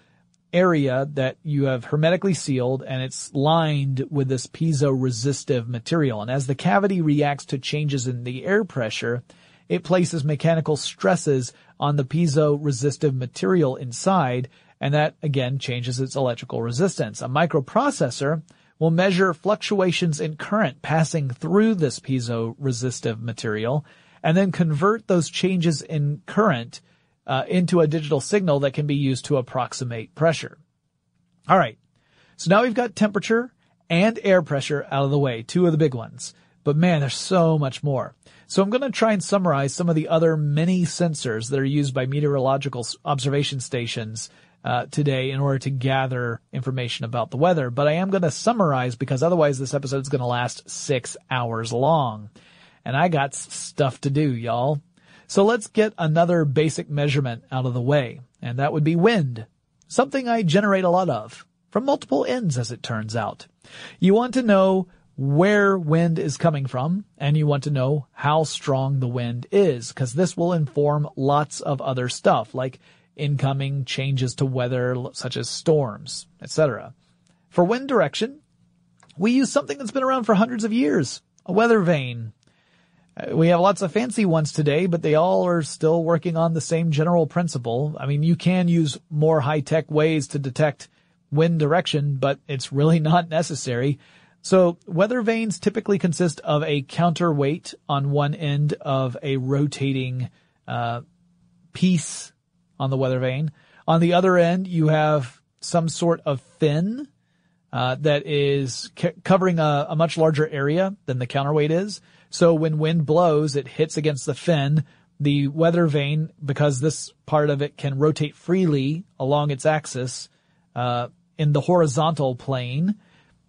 area that you have hermetically sealed and it's lined with this piezo-resistive material. And as the cavity reacts to changes in the air pressure, it places mechanical stresses on the piezo-resistive material inside, and that again changes its electrical resistance. A microprocessor will measure fluctuations in current passing through this piezo-resistive material, and then convert those changes in current uh, into a digital signal that can be used to approximate pressure. All right. So now we've got temperature and air pressure out of the way, two of the big ones. But man, there's so much more. So I'm going to try and summarize some of the other many sensors that are used by meteorological observation stations uh, today in order to gather information about the weather. But I am going to summarize because otherwise this episode is going to last six hours long. And I got stuff to do, y'all. So let's get another basic measurement out of the way, and that would be wind. Something I generate a lot of. From multiple ends, as it turns out. You want to know where wind is coming from, and you want to know how strong the wind is, because this will inform lots of other stuff, like incoming changes to weather, such as storms, etc. For wind direction, we use something that's been around for hundreds of years, a weather vane. We have lots of fancy ones today, but they all are still working on the same general principle. I mean, you can use more high-tech ways to detect wind direction, but it's really (laughs) not necessary. So weather vanes typically consist of a counterweight on one end of a rotating uh, piece on the weather vane. On the other end, you have some sort of fin uh, that is c- covering a, a much larger area than the counterweight is. So when wind blows, it hits against the fin. The weather vane, because this part of it can rotate freely along its axis uh, in the horizontal plane,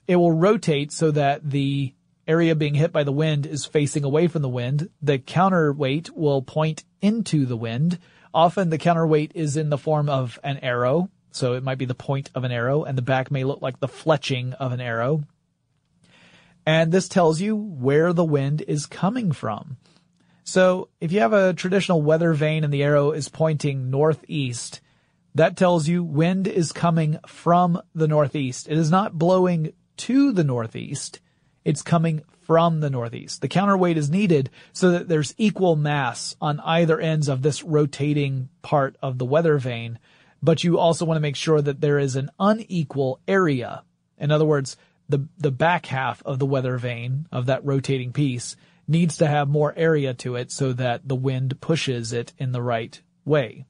it will rotate so that the area being hit by the wind is facing away from the wind. The counterweight will point into the wind. Often the counterweight is in the form of an arrow, so it might be the point of an arrow, and the back may look like the fletching of an arrow. And this tells you where the wind is coming from. So if you have a traditional weather vane and the arrow is pointing northeast, that tells you wind is coming from the northeast. It is not blowing to the northeast. It's coming from the northeast. The counterweight is needed so that there's equal mass on either ends of this rotating part of the weather vane, but you also want to make sure that there is an unequal area. In other words, the, the back half of the weather vane of that rotating piece needs to have more area to it so that the wind pushes it in the right way.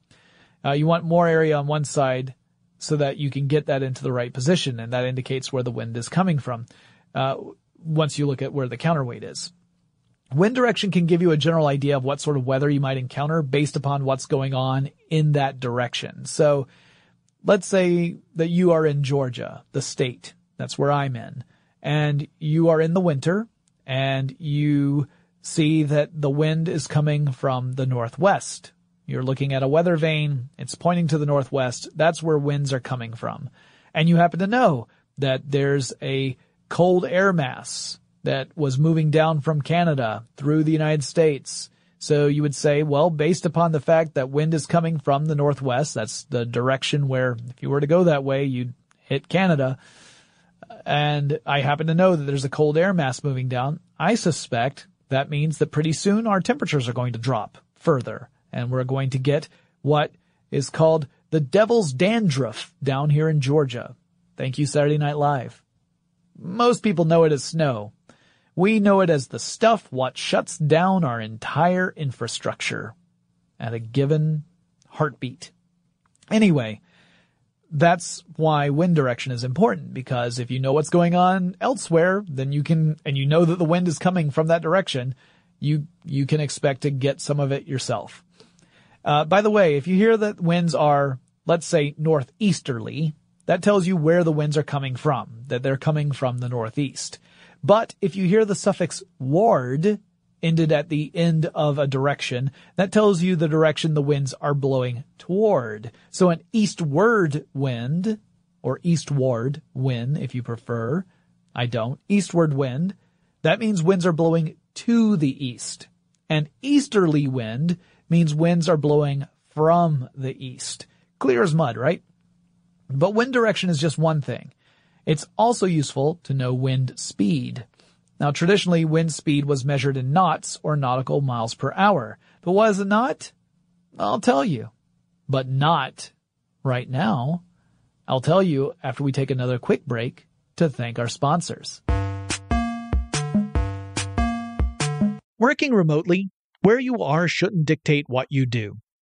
Uh, you want more area on one side so that you can get that into the right position, and that indicates where the wind is coming from. Uh, once you look at where the counterweight is. Wind direction can give you a general idea of what sort of weather you might encounter based upon what's going on in that direction. So let's say that you are in Georgia, the state, that's where I'm in. And you are in the winter and you see that the wind is coming from the northwest. You're looking at a weather vane. It's pointing to the northwest. That's where winds are coming from. And you happen to know that there's a cold air mass that was moving down from Canada through the United States. So you would say, well, based upon the fact that wind is coming from the northwest, that's the direction where if you were to go that way, you'd hit Canada and I happen to know that there's a cold air mass moving down, I suspect that means that pretty soon our temperatures are going to drop further and we're going to get what is called the devil's dandruff down here in Georgia. Thank you, Saturday Night Live. Most people know it as snow. We know it as the stuff what shuts down our entire infrastructure at a given heartbeat. Anyway, that's why wind direction is important because if you know what's going on elsewhere, then you can, and you know that the wind is coming from that direction, you, you can expect to get some of it yourself. Uh, by the way, if you hear that winds are, let's say, northeasterly, that tells you where the winds are coming from, that they're coming from the northeast. But if you hear the suffix ward, ended at the end of a direction. That tells you the direction the winds are blowing toward. So an eastward wind, or eastward wind if you prefer. I don't. Eastward wind. That means winds are blowing to the east. An easterly wind means winds are blowing from the east. Clear as mud, right? But wind direction is just one thing. It's also useful to know wind speed. Now traditionally wind speed was measured in knots or nautical miles per hour. But was it not? I'll tell you. But not right now. I'll tell you after we take another quick break to thank our sponsors. Working remotely, where you are shouldn't dictate what you do.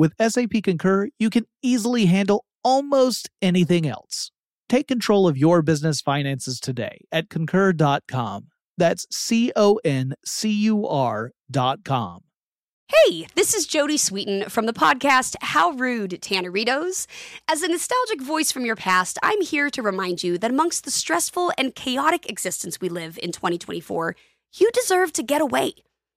with SAP Concur, you can easily handle almost anything else. Take control of your business finances today at concur.com. That's C O N C U R.com. Hey, this is Jodie Sweetin from the podcast How Rude, Tanneritos. As a nostalgic voice from your past, I'm here to remind you that amongst the stressful and chaotic existence we live in 2024, you deserve to get away.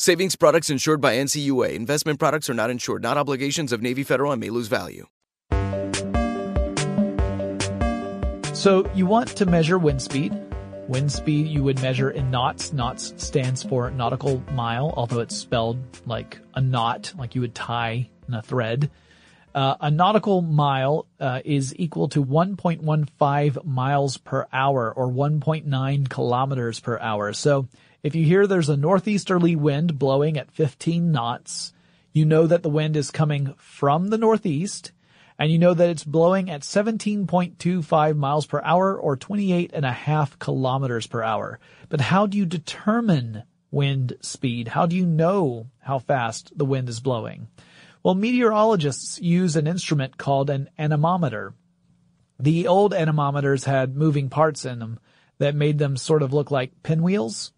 Savings products insured by NCUA. Investment products are not insured, not obligations of Navy Federal and may lose value. So you want to measure wind speed. Wind speed you would measure in knots. Knots stands for nautical mile, although it's spelled like a knot, like you would tie in a thread. Uh, a nautical mile uh, is equal to 1.15 miles per hour or 1.9 kilometers per hour. So if you hear there's a northeasterly wind blowing at 15 knots, you know that the wind is coming from the northeast and you know that it's blowing at 17.25 miles per hour or 28 and a half kilometers per hour. But how do you determine wind speed? How do you know how fast the wind is blowing? Well, meteorologists use an instrument called an anemometer. The old anemometers had moving parts in them that made them sort of look like pinwheels.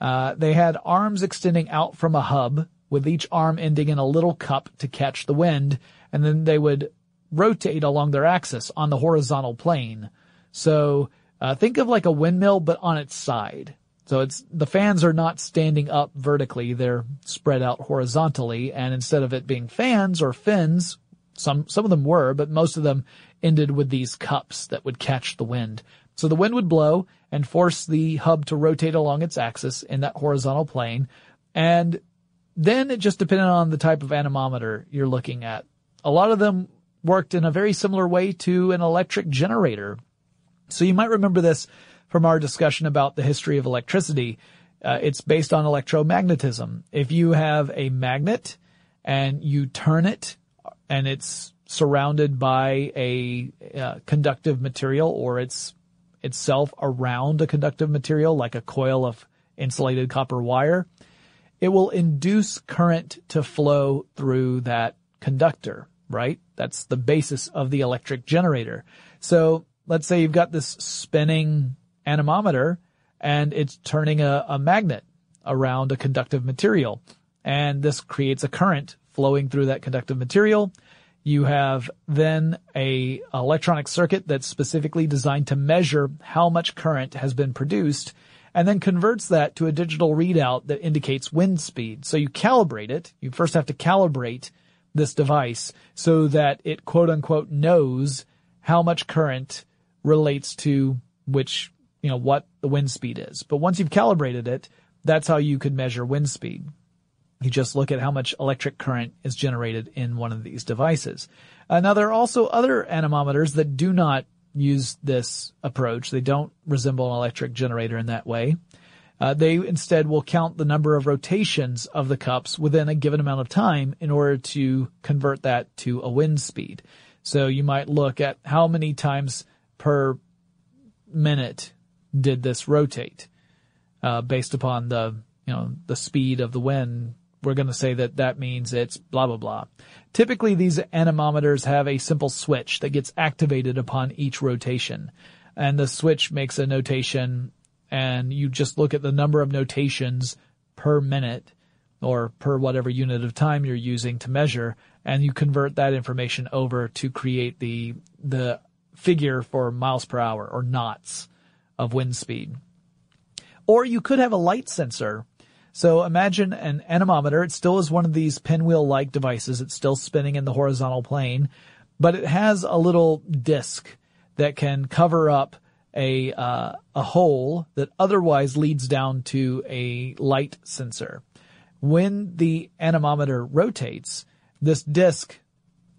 Uh, they had arms extending out from a hub, with each arm ending in a little cup to catch the wind, and then they would rotate along their axis on the horizontal plane. So uh, think of like a windmill, but on its side. So it's the fans are not standing up vertically; they're spread out horizontally. And instead of it being fans or fins, some some of them were, but most of them ended with these cups that would catch the wind. So the wind would blow and force the hub to rotate along its axis in that horizontal plane. And then it just depended on the type of anemometer you're looking at. A lot of them worked in a very similar way to an electric generator. So you might remember this from our discussion about the history of electricity. Uh, it's based on electromagnetism. If you have a magnet and you turn it and it's surrounded by a uh, conductive material or it's itself around a conductive material like a coil of insulated copper wire, it will induce current to flow through that conductor, right? That's the basis of the electric generator. So let's say you've got this spinning anemometer and it's turning a, a magnet around a conductive material. And this creates a current flowing through that conductive material. You have then a electronic circuit that's specifically designed to measure how much current has been produced and then converts that to a digital readout that indicates wind speed. So you calibrate it. You first have to calibrate this device so that it quote unquote knows how much current relates to which you know, what the wind speed is. But once you've calibrated it, that's how you could measure wind speed. You just look at how much electric current is generated in one of these devices. Uh, now there are also other anemometers that do not use this approach. They don't resemble an electric generator in that way. Uh, they instead will count the number of rotations of the cups within a given amount of time in order to convert that to a wind speed. So you might look at how many times per minute did this rotate uh, based upon the you know the speed of the wind. We're going to say that that means it's blah blah blah. Typically, these anemometers have a simple switch that gets activated upon each rotation, and the switch makes a notation, and you just look at the number of notations per minute or per whatever unit of time you're using to measure, and you convert that information over to create the the figure for miles per hour or knots of wind speed. Or you could have a light sensor. So imagine an anemometer. It still is one of these pinwheel-like devices. It's still spinning in the horizontal plane, but it has a little disc that can cover up a uh, a hole that otherwise leads down to a light sensor. When the anemometer rotates, this disc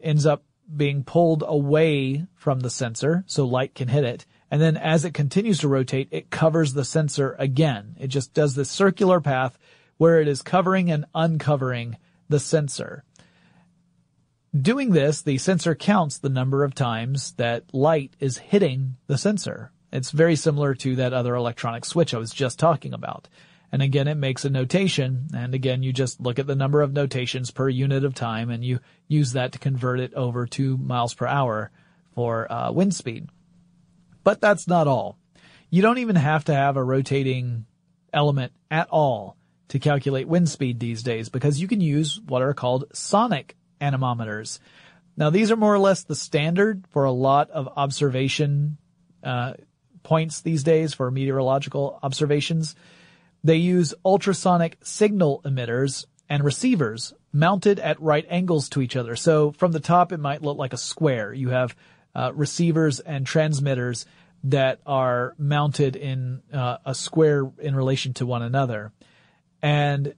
ends up being pulled away from the sensor so light can hit it and then as it continues to rotate, it covers the sensor again. It just does this circular path where it is covering and uncovering the sensor. Doing this, the sensor counts the number of times that light is hitting the sensor. It's very similar to that other electronic switch I was just talking about. And again, it makes a notation. And again, you just look at the number of notations per unit of time and you use that to convert it over to miles per hour for uh, wind speed. But that's not all. You don't even have to have a rotating element at all to calculate wind speed these days because you can use what are called sonic anemometers. Now these are more or less the standard for a lot of observation uh, points these days for meteorological observations. They use ultrasonic signal emitters and receivers mounted at right angles to each other. So from the top, it might look like a square. You have uh, receivers and transmitters that are mounted in uh, a square in relation to one another. And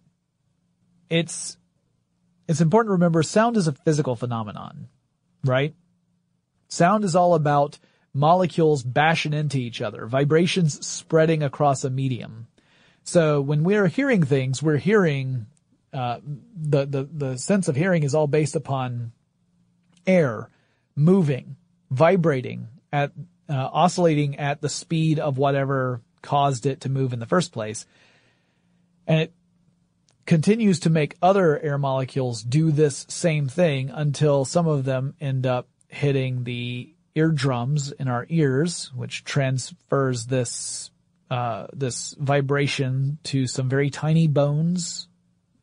it's, it's important to remember sound is a physical phenomenon, right? Sound is all about molecules bashing into each other, vibrations spreading across a medium. So when we're hearing things, we're hearing, uh, the, the, the sense of hearing is all based upon air moving vibrating at uh, oscillating at the speed of whatever caused it to move in the first place. And it continues to make other air molecules do this same thing until some of them end up hitting the eardrums in our ears, which transfers this uh, this vibration to some very tiny bones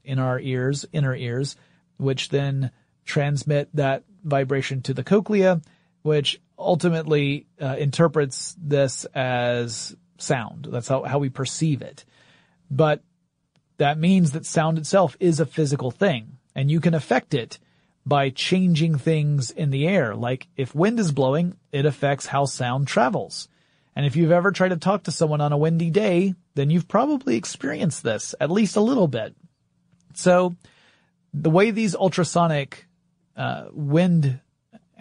in our ears, inner ears, which then transmit that vibration to the cochlea, which ultimately uh, interprets this as sound. That's how, how we perceive it. But that means that sound itself is a physical thing and you can affect it by changing things in the air. Like if wind is blowing, it affects how sound travels. And if you've ever tried to talk to someone on a windy day, then you've probably experienced this at least a little bit. So the way these ultrasonic uh, wind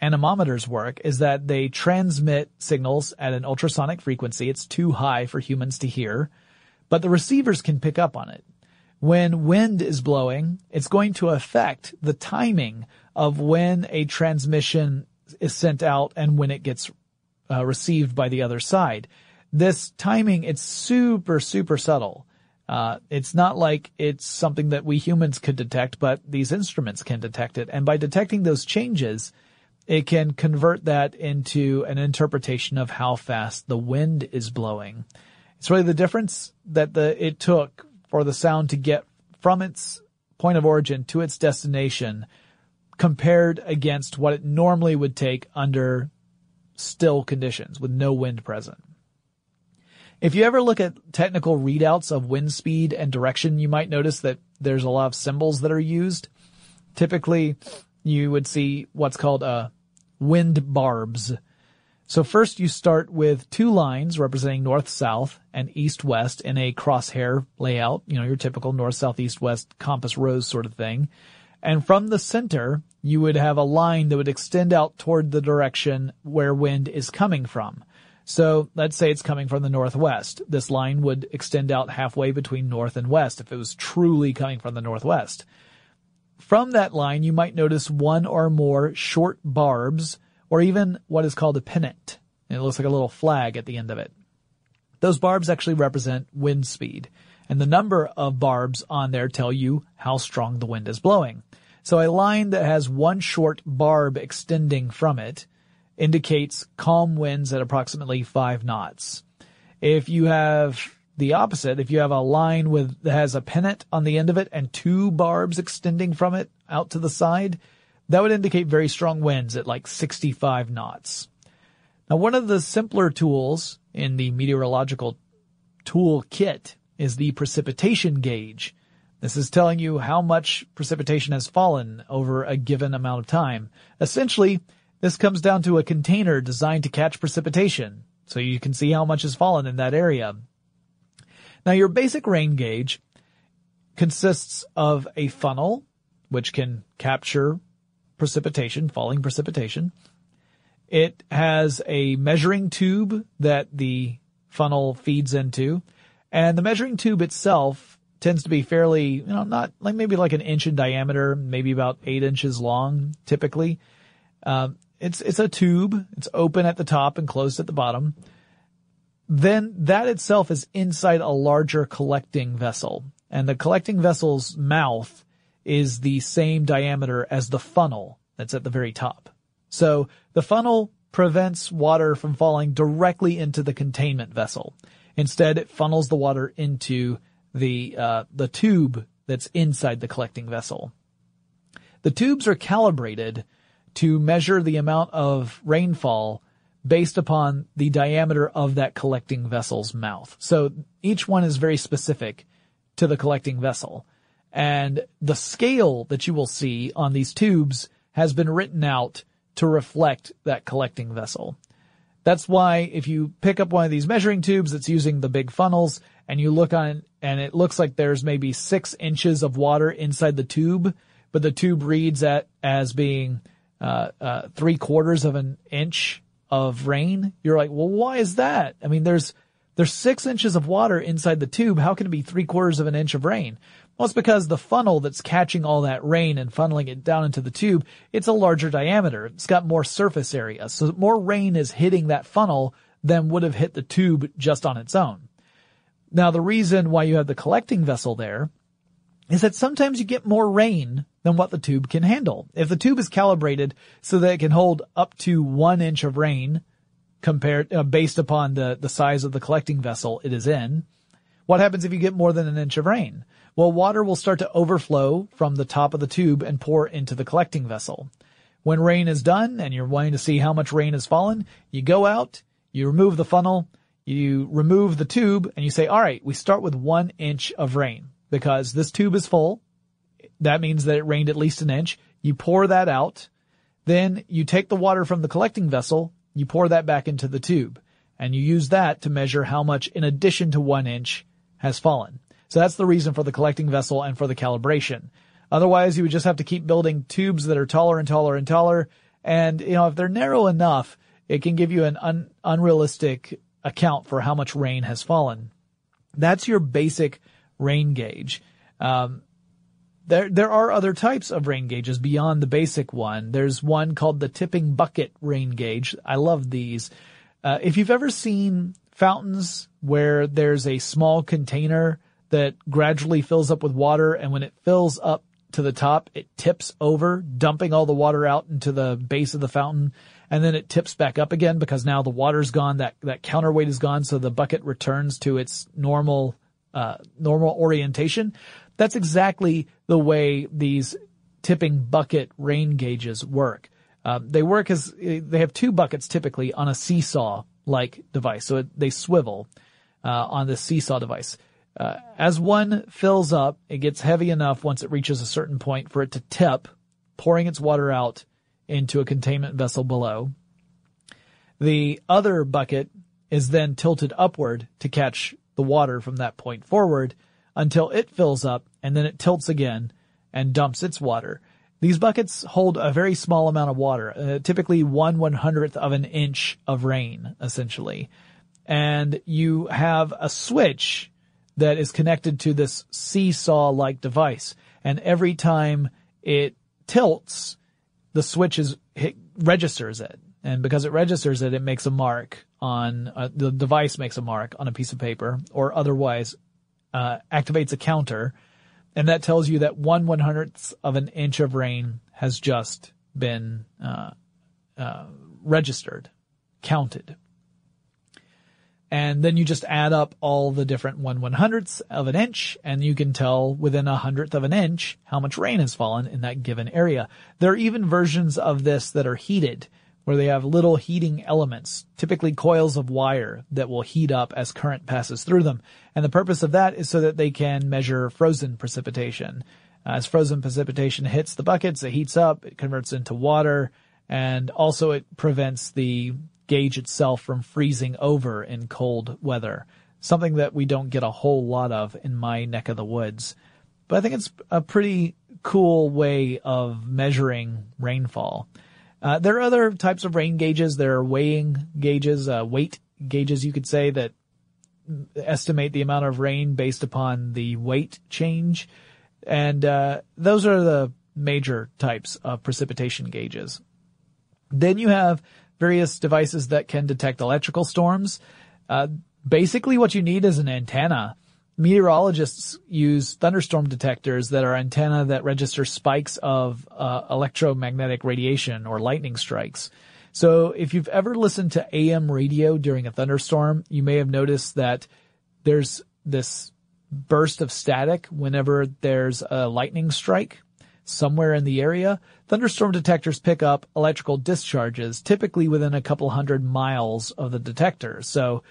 anemometers work is that they transmit signals at an ultrasonic frequency. It's too high for humans to hear, but the receivers can pick up on it. When wind is blowing, it's going to affect the timing of when a transmission is sent out and when it gets uh, received by the other side. This timing, it's super, super subtle. Uh, it's not like it's something that we humans could detect, but these instruments can detect it. And by detecting those changes, it can convert that into an interpretation of how fast the wind is blowing. It's really the difference that the, it took for the sound to get from its point of origin to its destination compared against what it normally would take under still conditions with no wind present. If you ever look at technical readouts of wind speed and direction, you might notice that there's a lot of symbols that are used. Typically, you would see what's called a wind barbs. So first you start with two lines representing north-south and east-west in a crosshair layout, you know, your typical north-south-east-west compass rose sort of thing. And from the center, you would have a line that would extend out toward the direction where wind is coming from. So let's say it's coming from the northwest. This line would extend out halfway between north and west if it was truly coming from the northwest. From that line, you might notice one or more short barbs or even what is called a pennant. it looks like a little flag at the end of it. Those barbs actually represent wind speed and the number of barbs on there tell you how strong the wind is blowing. So a line that has one short barb extending from it indicates calm winds at approximately five knots. If you have the opposite, if you have a line with that has a pennant on the end of it and two barbs extending from it out to the side, that would indicate very strong winds at like 65 knots. Now, one of the simpler tools in the meteorological tool kit is the precipitation gauge. This is telling you how much precipitation has fallen over a given amount of time. Essentially, this comes down to a container designed to catch precipitation, so you can see how much has fallen in that area. Now your basic rain gauge consists of a funnel, which can capture precipitation, falling precipitation. It has a measuring tube that the funnel feeds into, and the measuring tube itself tends to be fairly, you know, not like maybe like an inch in diameter, maybe about eight inches long, typically. Um, it's, it's a tube. It's open at the top and closed at the bottom. Then that itself is inside a larger collecting vessel. And the collecting vessel's mouth is the same diameter as the funnel that's at the very top. So the funnel prevents water from falling directly into the containment vessel. Instead, it funnels the water into the uh, the tube that's inside the collecting vessel. The tubes are calibrated to measure the amount of rainfall based upon the diameter of that collecting vessel's mouth. So each one is very specific to the collecting vessel. And the scale that you will see on these tubes has been written out to reflect that collecting vessel. That's why if you pick up one of these measuring tubes that's using the big funnels and you look on and it looks like there's maybe six inches of water inside the tube, but the tube reads at as being uh, uh, three quarters of an inch of rain. You're like, well, why is that? I mean, there's there's six inches of water inside the tube. How can it be three quarters of an inch of rain? Well, it's because the funnel that's catching all that rain and funneling it down into the tube, it's a larger diameter. It's got more surface area. So more rain is hitting that funnel than would have hit the tube just on its own. Now, the reason why you have the collecting vessel there is that sometimes you get more rain than what the tube can handle. If the tube is calibrated so that it can hold up to one inch of rain compared, uh, based upon the, the size of the collecting vessel it is in, what happens if you get more than an inch of rain? Well, water will start to overflow from the top of the tube and pour into the collecting vessel. When rain is done and you're wanting to see how much rain has fallen, you go out, you remove the funnel, you remove the tube, and you say, all right, we start with one inch of rain because this tube is full. That means that it rained at least an inch. You pour that out. Then you take the water from the collecting vessel, you pour that back into the tube, and you use that to measure how much in addition to one inch has fallen. So that's the reason for the collecting vessel and for the calibration. Otherwise, you would just have to keep building tubes that are taller and taller and taller. And, you know, if they're narrow enough, it can give you an un- unrealistic account for how much rain has fallen. That's your basic rain gauge. Um, there, there are other types of rain gauges beyond the basic one. There's one called the tipping bucket rain gauge. I love these. Uh, if you've ever seen fountains where there's a small container that gradually fills up with water and when it fills up to the top, it tips over, dumping all the water out into the base of the fountain. And then it tips back up again because now the water's gone, that, that counterweight is gone. So the bucket returns to its normal, uh, normal orientation. That's exactly the way these tipping bucket rain gauges work. Um, they work as they have two buckets typically on a seesaw like device. So it, they swivel uh, on the seesaw device. Uh, as one fills up, it gets heavy enough once it reaches a certain point for it to tip, pouring its water out into a containment vessel below. The other bucket is then tilted upward to catch the water from that point forward until it fills up and then it tilts again and dumps its water. These buckets hold a very small amount of water, uh, typically one one hundredth of an inch of rain, essentially. And you have a switch that is connected to this seesaw-like device. And every time it tilts, the switch is it registers it. And because it registers it, it makes a mark on uh, the device makes a mark on a piece of paper or otherwise uh, activates a counter, and that tells you that one one hundredth of an inch of rain has just been uh, uh, registered, counted. And then you just add up all the different one one hundredths of an inch, and you can tell within a hundredth of an inch how much rain has fallen in that given area. There are even versions of this that are heated where they have little heating elements, typically coils of wire that will heat up as current passes through them. And the purpose of that is so that they can measure frozen precipitation. As frozen precipitation hits the buckets, it heats up, it converts into water, and also it prevents the gauge itself from freezing over in cold weather. Something that we don't get a whole lot of in my neck of the woods. But I think it's a pretty cool way of measuring rainfall. Uh, there are other types of rain gauges. There are weighing gauges, uh, weight gauges, you could say, that estimate the amount of rain based upon the weight change. And uh, those are the major types of precipitation gauges. Then you have various devices that can detect electrical storms. Uh, basically, what you need is an antenna meteorologists use thunderstorm detectors that are antenna that register spikes of uh, electromagnetic radiation or lightning strikes. So if you've ever listened to AM radio during a thunderstorm, you may have noticed that there's this burst of static whenever there's a lightning strike somewhere in the area. Thunderstorm detectors pick up electrical discharges, typically within a couple hundred miles of the detector. So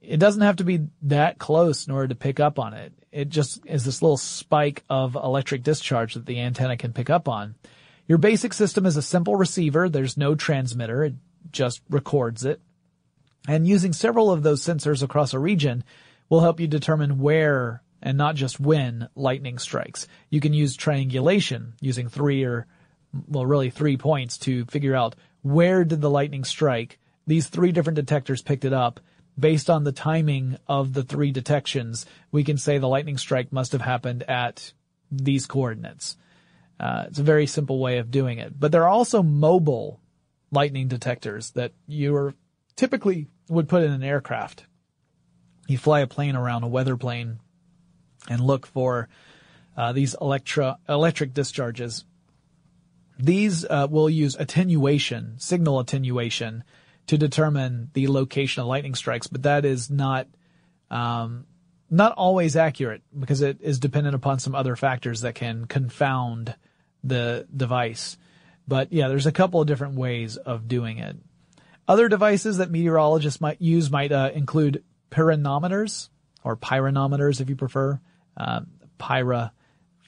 it doesn't have to be that close in order to pick up on it. It just is this little spike of electric discharge that the antenna can pick up on. Your basic system is a simple receiver. There's no transmitter. It just records it. And using several of those sensors across a region will help you determine where and not just when lightning strikes. You can use triangulation using three or, well, really three points to figure out where did the lightning strike. These three different detectors picked it up based on the timing of the three detections, we can say the lightning strike must have happened at these coordinates. Uh, it's a very simple way of doing it. But there are also mobile lightning detectors that you typically would put in an aircraft. You fly a plane around a weather plane and look for uh, these electro electric discharges. These uh, will use attenuation, signal attenuation, to determine the location of lightning strikes, but that is not um, not always accurate because it is dependent upon some other factors that can confound the device. But yeah, there's a couple of different ways of doing it. Other devices that meteorologists might use might uh, include pyranometers or pyranometers if you prefer. Um, pyra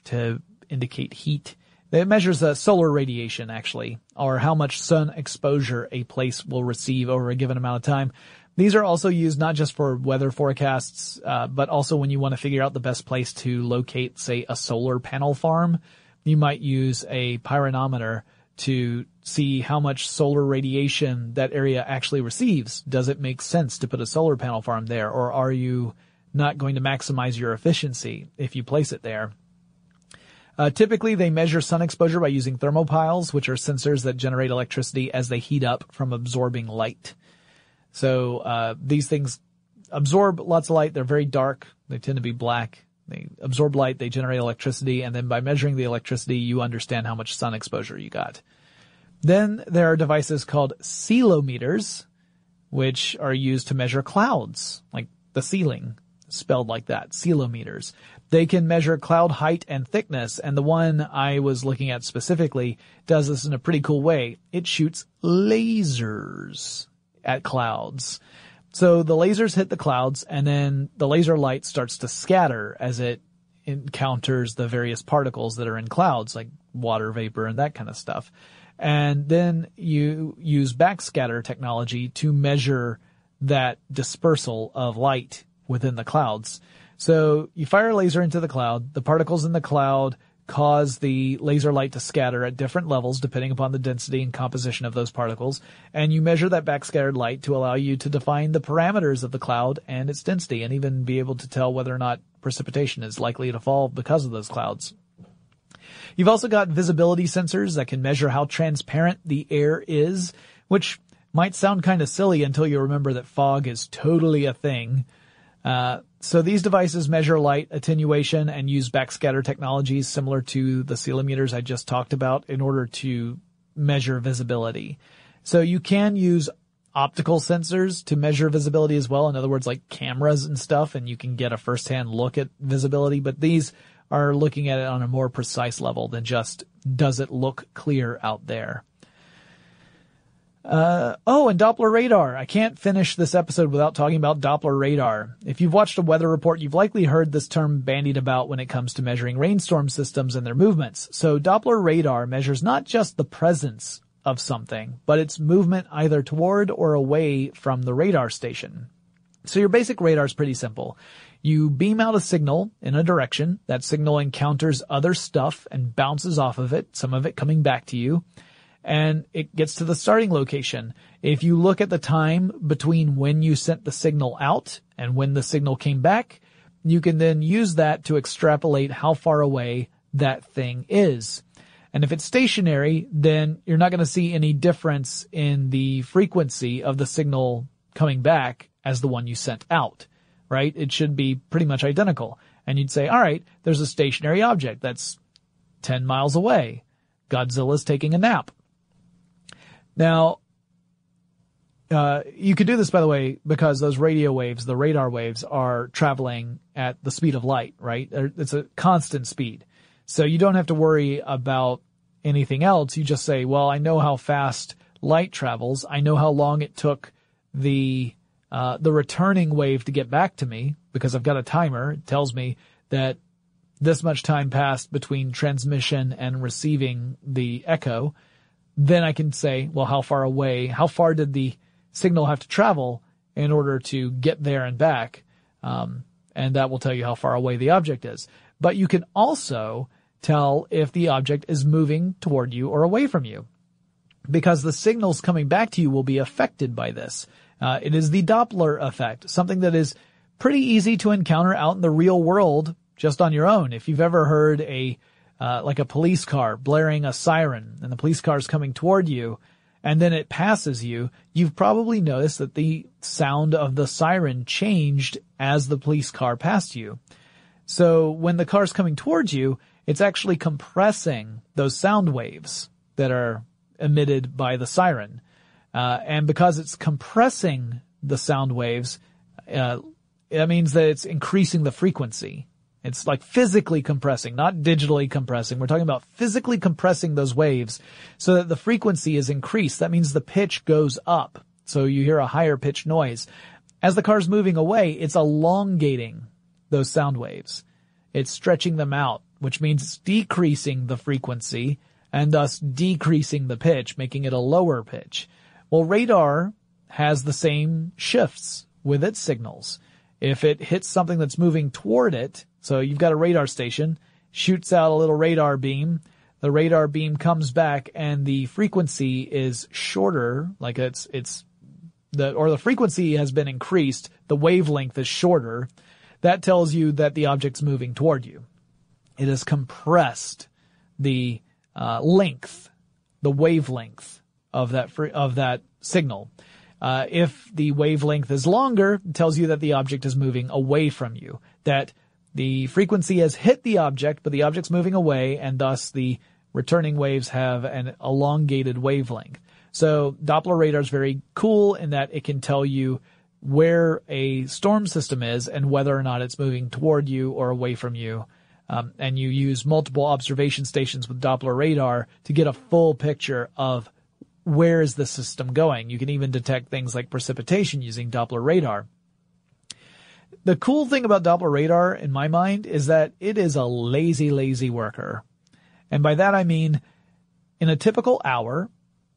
to indicate heat. It measures uh, solar radiation, actually, or how much sun exposure a place will receive over a given amount of time. These are also used not just for weather forecasts, uh, but also when you want to figure out the best place to locate, say, a solar panel farm. You might use a pyranometer to see how much solar radiation that area actually receives. Does it make sense to put a solar panel farm there, or are you not going to maximize your efficiency if you place it there? Uh, typically, they measure sun exposure by using thermopiles, which are sensors that generate electricity as they heat up from absorbing light. So uh, these things absorb lots of light. They're very dark. They tend to be black. They absorb light. They generate electricity, and then by measuring the electricity, you understand how much sun exposure you got. Then there are devices called ceilometers, which are used to measure clouds, like the ceiling, spelled like that, ceilometers. They can measure cloud height and thickness, and the one I was looking at specifically does this in a pretty cool way. It shoots lasers at clouds. So the lasers hit the clouds, and then the laser light starts to scatter as it encounters the various particles that are in clouds, like water vapor and that kind of stuff. And then you use backscatter technology to measure that dispersal of light within the clouds. So you fire a laser into the cloud. The particles in the cloud cause the laser light to scatter at different levels depending upon the density and composition of those particles. And you measure that backscattered light to allow you to define the parameters of the cloud and its density and even be able to tell whether or not precipitation is likely to fall because of those clouds. You've also got visibility sensors that can measure how transparent the air is, which might sound kind of silly until you remember that fog is totally a thing. Uh, so these devices measure light attenuation and use backscatter technologies similar to the ceilometers I just talked about in order to measure visibility. So you can use optical sensors to measure visibility as well. In other words, like cameras and stuff, and you can get a first-hand look at visibility, but these are looking at it on a more precise level than just does it look clear out there. Uh, oh, and Doppler radar. I can't finish this episode without talking about Doppler radar. If you've watched a weather report, you've likely heard this term bandied about when it comes to measuring rainstorm systems and their movements. So Doppler radar measures not just the presence of something, but its movement either toward or away from the radar station. So your basic radar is pretty simple. You beam out a signal in a direction. That signal encounters other stuff and bounces off of it, some of it coming back to you and it gets to the starting location. If you look at the time between when you sent the signal out and when the signal came back, you can then use that to extrapolate how far away that thing is. And if it's stationary, then you're not going to see any difference in the frequency of the signal coming back as the one you sent out, right? It should be pretty much identical. And you'd say, all right, there's a stationary object that's 10 miles away. Godzilla's taking a nap. Now, uh, you could do this, by the way, because those radio waves, the radar waves, are traveling at the speed of light, right? It's a constant speed. So you don't have to worry about anything else. You just say, well, I know how fast light travels. I know how long it took the, uh, the returning wave to get back to me because I've got a timer. It tells me that this much time passed between transmission and receiving the echo then I can say, well, how far away, how far did the signal have to travel in order to get there and back? Um, and that will tell you how far away the object is. But you can also tell if the object is moving toward you or away from you. Because the signals coming back to you will be affected by this. Uh, it is the Doppler effect, something that is pretty easy to encounter out in the real world just on your own. If you've ever heard a uh, like a police car blaring a siren and the police car is coming toward you and then it passes you, you've probably noticed that the sound of the siren changed as the police car passed you. So when the car's coming towards you, it's actually compressing those sound waves that are emitted by the siren. Uh, and because it's compressing the sound waves, uh, that means that it's increasing the frequency. It's like physically compressing, not digitally compressing. We're talking about physically compressing those waves so that the frequency is increased. That means the pitch goes up. So you hear a higher pitch noise. As the car's moving away, it's elongating those sound waves. It's stretching them out which means it's decreasing the frequency and thus decreasing the pitch, making it a lower pitch. Well, radar has the same shifts with its signals. If it hits something that's moving toward it, so you've got a radar station, shoots out a little radar beam, the radar beam comes back and the frequency is shorter, like it's, it's the, or the frequency has been increased, the wavelength is shorter, that tells you that the object's moving toward you. It has compressed the uh, length, the wavelength of that fr- of that signal. Uh, if the wavelength is longer, it tells you that the object is moving away from you. That the frequency has hit the object, but the object's moving away, and thus the returning waves have an elongated wavelength. So Doppler radar is very cool in that it can tell you where a storm system is and whether or not it's moving toward you or away from you. Um, and you use multiple observation stations with Doppler radar to get a full picture of where is the system going. You can even detect things like precipitation using Doppler radar. The cool thing about Doppler radar in my mind is that it is a lazy, lazy worker. And by that I mean, in a typical hour,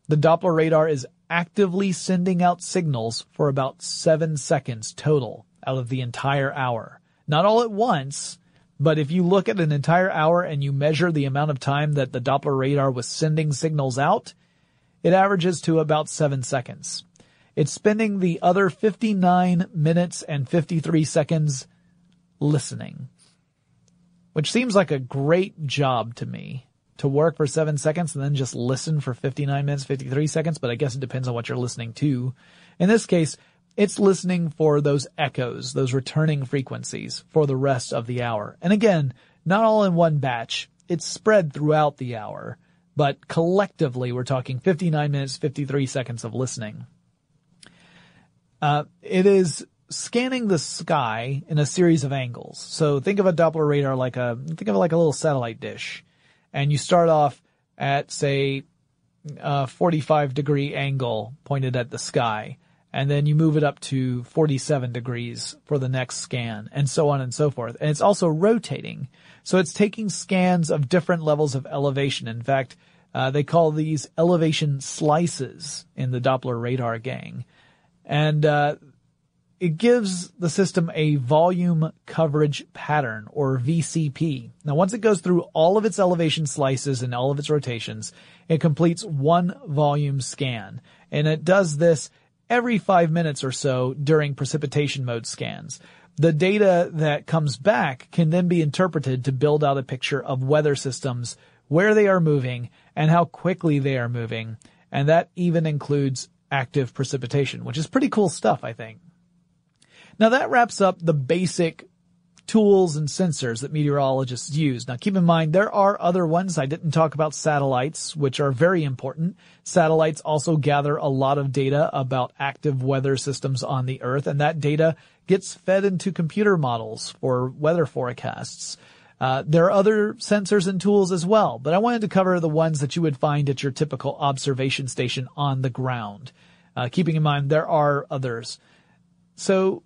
the Doppler radar is actively sending out signals for about seven seconds total out of the entire hour. Not all at once, but if you look at an entire hour and you measure the amount of time that the Doppler radar was sending signals out, it averages to about seven seconds. It's spending the other 59 minutes and 53 seconds listening, which seems like a great job to me to work for seven seconds and then just listen for 59 minutes, 53 seconds, but I guess it depends on what you're listening to. In this case, it's listening for those echoes, those returning frequencies for the rest of the hour. And again, not all in one batch. It's spread throughout the hour, but collectively we're talking 59 minutes, 53 seconds of listening. Uh, it is scanning the sky in a series of angles. So think of a Doppler radar like a, think of it like a little satellite dish. And you start off at say, a 45 degree angle pointed at the sky and then you move it up to 47 degrees for the next scan and so on and so forth. And it's also rotating. So it's taking scans of different levels of elevation. In fact, uh, they call these elevation slices in the Doppler radar gang. And, uh, it gives the system a volume coverage pattern or VCP. Now once it goes through all of its elevation slices and all of its rotations, it completes one volume scan. And it does this every five minutes or so during precipitation mode scans. The data that comes back can then be interpreted to build out a picture of weather systems, where they are moving, and how quickly they are moving. And that even includes active precipitation, which is pretty cool stuff, I think. Now that wraps up the basic tools and sensors that meteorologists use. Now keep in mind there are other ones. I didn't talk about satellites, which are very important. Satellites also gather a lot of data about active weather systems on the earth and that data gets fed into computer models for weather forecasts. Uh, there are other sensors and tools as well, but I wanted to cover the ones that you would find at your typical observation station on the ground. Uh, keeping in mind there are others. So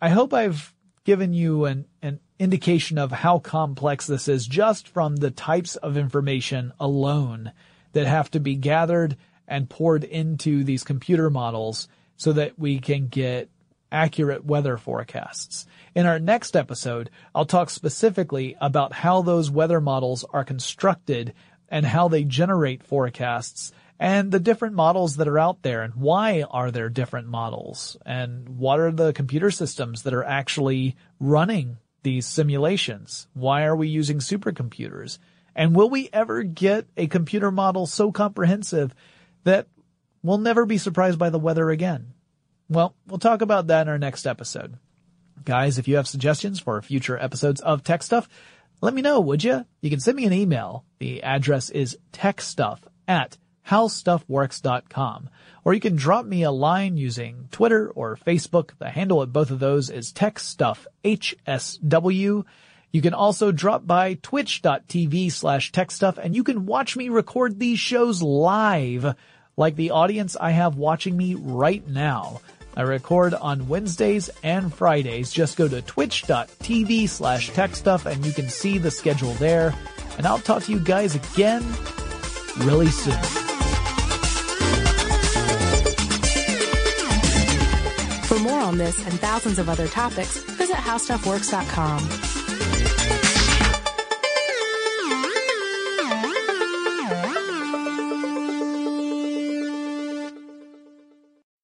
I hope I've given you an, an indication of how complex this is just from the types of information alone that have to be gathered and poured into these computer models so that we can get accurate weather forecasts. In our next episode, I'll talk specifically about how those weather models are constructed and how they generate forecasts and the different models that are out there and why are there different models and what are the computer systems that are actually running these simulations? Why are we using supercomputers? And will we ever get a computer model so comprehensive that we'll never be surprised by the weather again? Well, we'll talk about that in our next episode. Guys, if you have suggestions for future episodes of Tech Stuff, let me know, would you? You can send me an email. The address is techstuff at howstuffworks.com. Or you can drop me a line using Twitter or Facebook. The handle at both of those is techstuffhsw. You can also drop by twitch.tv slash techstuff and you can watch me record these shows live like the audience I have watching me right now. I record on Wednesdays and Fridays. Just go to twitch.tv slash techstuff and you can see the schedule there. And I'll talk to you guys again really soon. For more on this and thousands of other topics, visit howstuffworks.com.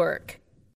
work.